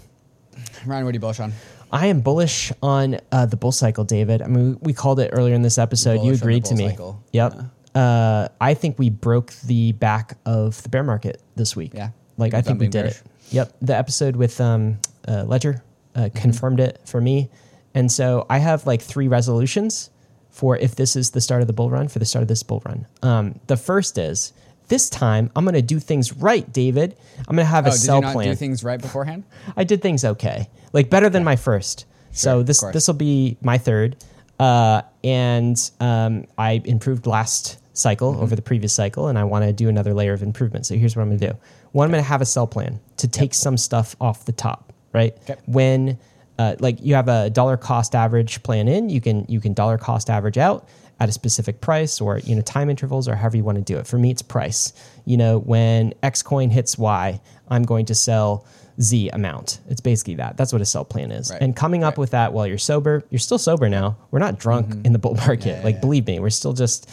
Ryan, what are you bullish on? I am bullish on uh, the bull cycle, David. I mean, we called it earlier in this episode. You Bullish on the agreed to me. cycle. Yep. Uh, I think we broke the back of the bear market this week. Yeah. Like I think we did it. Yep. The episode with um, uh, Ledger uh, Mm-hmm. confirmed it for me, and so I have like three resolutions for if this is the start of the bull run for the start of this bull run. Um, the first is this time I'm going to do things right, David. I'm going to have Oh, a did sell you not plan. do things right beforehand? I did things okay, like better than my first. so this this will be my third, uh, and um, I improved last cycle Mm-hmm. over the previous cycle, and I want to do another layer of improvement. So here's what I'm going to do. One, I'm going to have a sell plan to take some stuff off the top, right? Okay. When uh, like you have a dollar cost average plan in, you can you can dollar cost average out at a specific price or you know time intervals or however you want to do it. For me, it's price. You know, when X coin hits Y, I'm going to sell Z amount. It's basically that. That's what a sell plan is. Right. And coming up Right. Mm-hmm. with that while you're sober, you're still sober now. We're not drunk in the bull market. yeah, like yeah. believe me, we're still just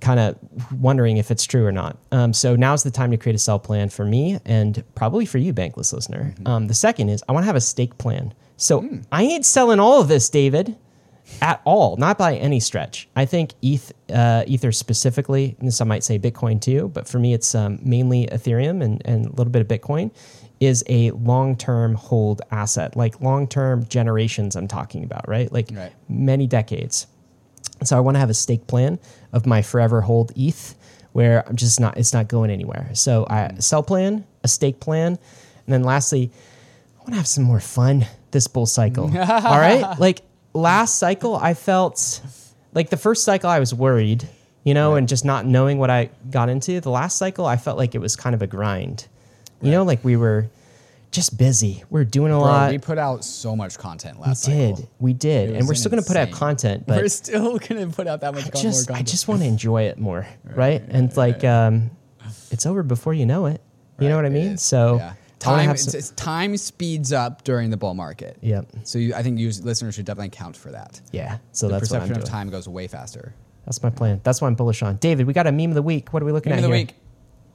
kind of wondering if it's true or not. Um, so now's the time to create a sell plan for me and probably for you, bankless listener. Mm-hmm. Um, the second is I want to have a stake plan. So Hmm. I ain't selling all of this, David, at all, not by any stretch. I think ETH, uh, Ether specifically, and some might say Bitcoin too, but for me, it's um, mainly Ethereum and, and a little bit of Bitcoin, is a long term hold asset, like long term generations, I'm talking about, right? Like Right. many decades. So I want to have a stake plan of my forever hold ETH where I'm just not it's not going anywhere. So I a sell plan, a stake plan, and then lastly, I want to have some more fun this bull cycle. All right? Like last cycle I felt like the first cycle I was worried, you know, and just not knowing what I got into. The last cycle I felt like it was kind of a grind. You know, like we were just busy. We are doing a Bro, lot. we put out so much content last. We did. cycle. We did. And we're still going to put out content, but We're still gonna put out that much I con- just I just want to enjoy it more, right? And like um, it's over before you know it. You know what I mean? So yeah. Time it's, some- it's- time speeds up during the bull market. Yep. So you, I think you listeners should definitely count for that. yeah. So the that's what I'm perception doing. of time goes way faster. That's my plan. That's why I'm bullish on. David, we got a meme of the week. What are we looking Meme at of the here? week.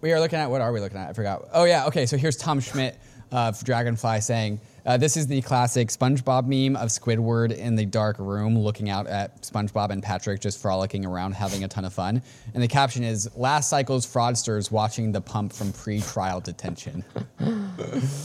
We are looking at what are we looking at? I forgot. Oh yeah, okay. So here's Tom Schmidt of Dragonfly saying, uh, "This is the classic SpongeBob meme of Squidward in the dark room, looking out at SpongeBob and Patrick just frolicking around, having a ton of fun." And the caption is, "Last cycle's fraudsters watching the pump from pre-trial detention."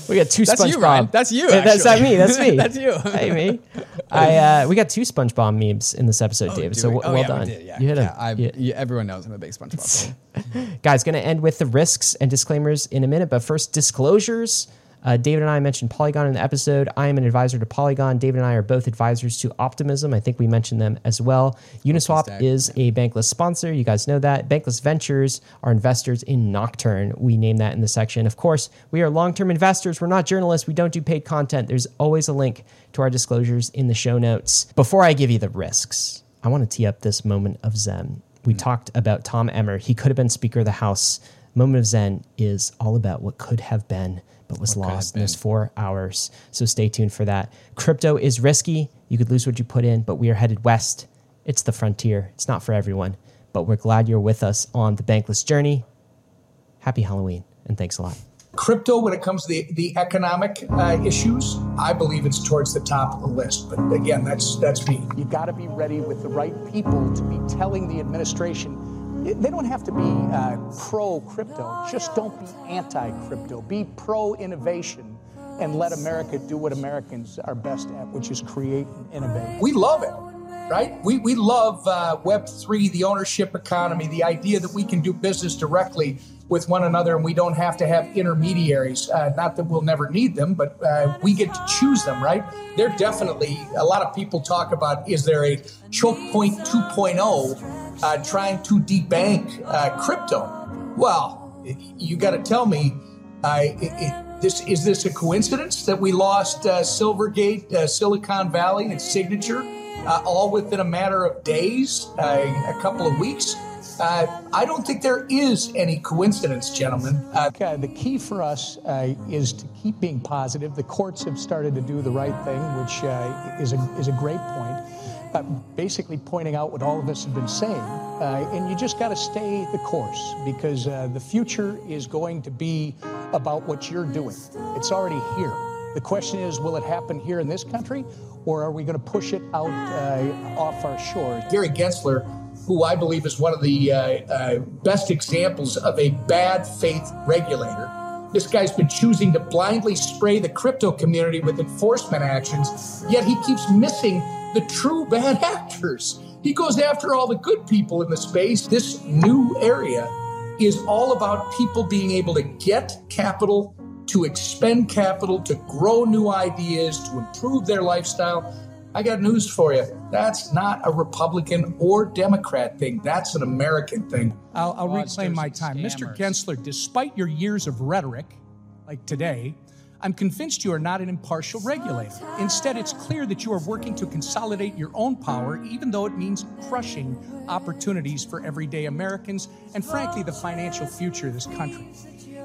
We got two That's SpongeBob. you, Ryan. That's you, That's not me. That's me. That's you. hey me. I uh, we got two SpongeBob memes in this episode, David. So we? oh, well yeah, done. We did, yeah. You hit yeah. I, You- yeah, everyone knows I'm a big SpongeBob fan. Guys, going to end with the risks and disclaimers in a minute, but first, disclosures. Uh, David and I mentioned Polygon in the episode. I am an advisor to Polygon. David and I are both advisors to Optimism. I think we mentioned them as well. Uniswap is a Bankless sponsor. You guys know that. Bankless Ventures are investors in Nocturne. We name that in the section. Of course, we are long term investors. We're not journalists. We don't do paid content. There's always a link to our disclosures in the show notes. Before I give you the risks, I want to tee up this moment of Zen. We talked about Tom Emmer. He could have been Speaker of the House. Moment of Zen is all about what could have been, but was What lost in those four hours. So stay tuned for that. Crypto is risky. You could lose what you put in, but we are headed west. It's the frontier. It's not for everyone, but we're glad you're with us on the bankless journey. Happy Halloween, and thanks a lot. Crypto, when it comes to the, the economic uh, issues, I believe it's towards the top of the list. But again, that's that's me. you've got to be ready with the right people to be telling the administration. They don't have to be uh, pro crypto. Just don't be anti crypto. Be pro innovation and let America do what Americans are best at, which is create and innovate. We love it, right? We, we love uh, Web3, the ownership economy, the idea that we can do business directly with one another and we don't have to have intermediaries. Uh, not that we'll never need them, but uh, we get to choose them, right? They're definitely, a lot of people talk about is there a choke point 2.0 uh, trying to debank uh, crypto? Well, you got to tell me, uh, it, it, this is this a coincidence that we lost uh, Silvergate, Silicon Valley, and Signature all within a matter of days, a couple of weeks? Uh, I don't think there is any coincidence, gentlemen. Uh, the key for us uh, is to keep being positive. The courts have started to do the right thing, which uh, is, a, is a great point. Uh, basically, pointing out what all of us have been saying. Uh, and you just got to stay the course because the future is going to be about what you're doing. It's already here. The question is, will it happen here in this country, or are we going to push it out off our shores? Gary Gensler who I believe is one of the uh, uh, best examples of a bad faith regulator. This guy's been choosing to blindly spray the crypto community with enforcement actions, yet he keeps missing the true bad actors. He goes after all the good people in the space. This new area is all about people being able to get capital, to expend capital, to grow new ideas, to improve their lifestyle. I got news for you. That's not a Republican or Democrat thing. That's an American thing. I'll, I'll reclaim my time. Mr. Gensler, despite your years of rhetoric, like today, I'm convinced you are not an impartial regulator. Instead, it's clear that you are working to consolidate your own power, even though it means crushing opportunities for everyday Americans and, frankly, the financial future of this country.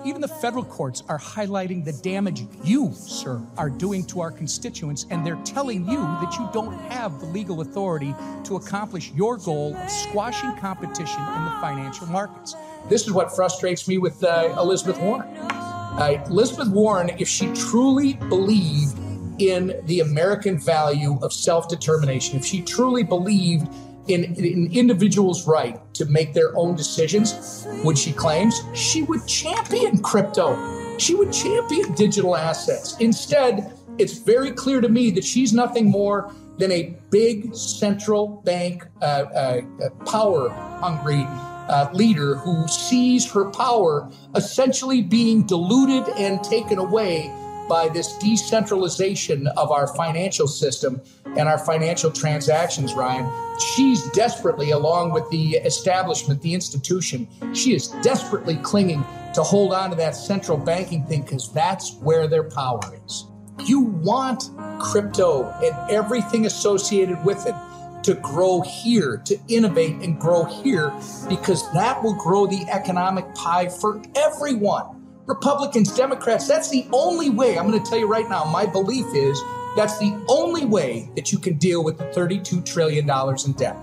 Even the federal courts are highlighting the damage you, sir, are doing to our constituents, and they're telling you that you don't have the legal authority to accomplish your goal of squashing competition in the financial markets. This is what frustrates me with uh, Elizabeth Warren. Uh, Elizabeth Warren, if she truly believed in the American value of self determination, if she truly believed in an individual's right to make their own decisions, which she claims, she would champion crypto. She would champion digital assets. Instead, it's very clear to me that she's nothing more than a big central bank uh, uh, power hungry uh, leader who sees her power essentially being diluted and taken away by this decentralization of our financial system and our financial transactions, Ryan. She's desperately, along with the establishment, the institution, she is desperately clinging to hold on to that central banking thing because that's where their power is. You want crypto and everything associated with it to grow here, to innovate and grow here, because that will grow the economic pie for everyone. Republicans, Democrats, that's the only way. I'm going to tell you right now, my belief is that's the only way that you can deal with the $32 trillion in debt.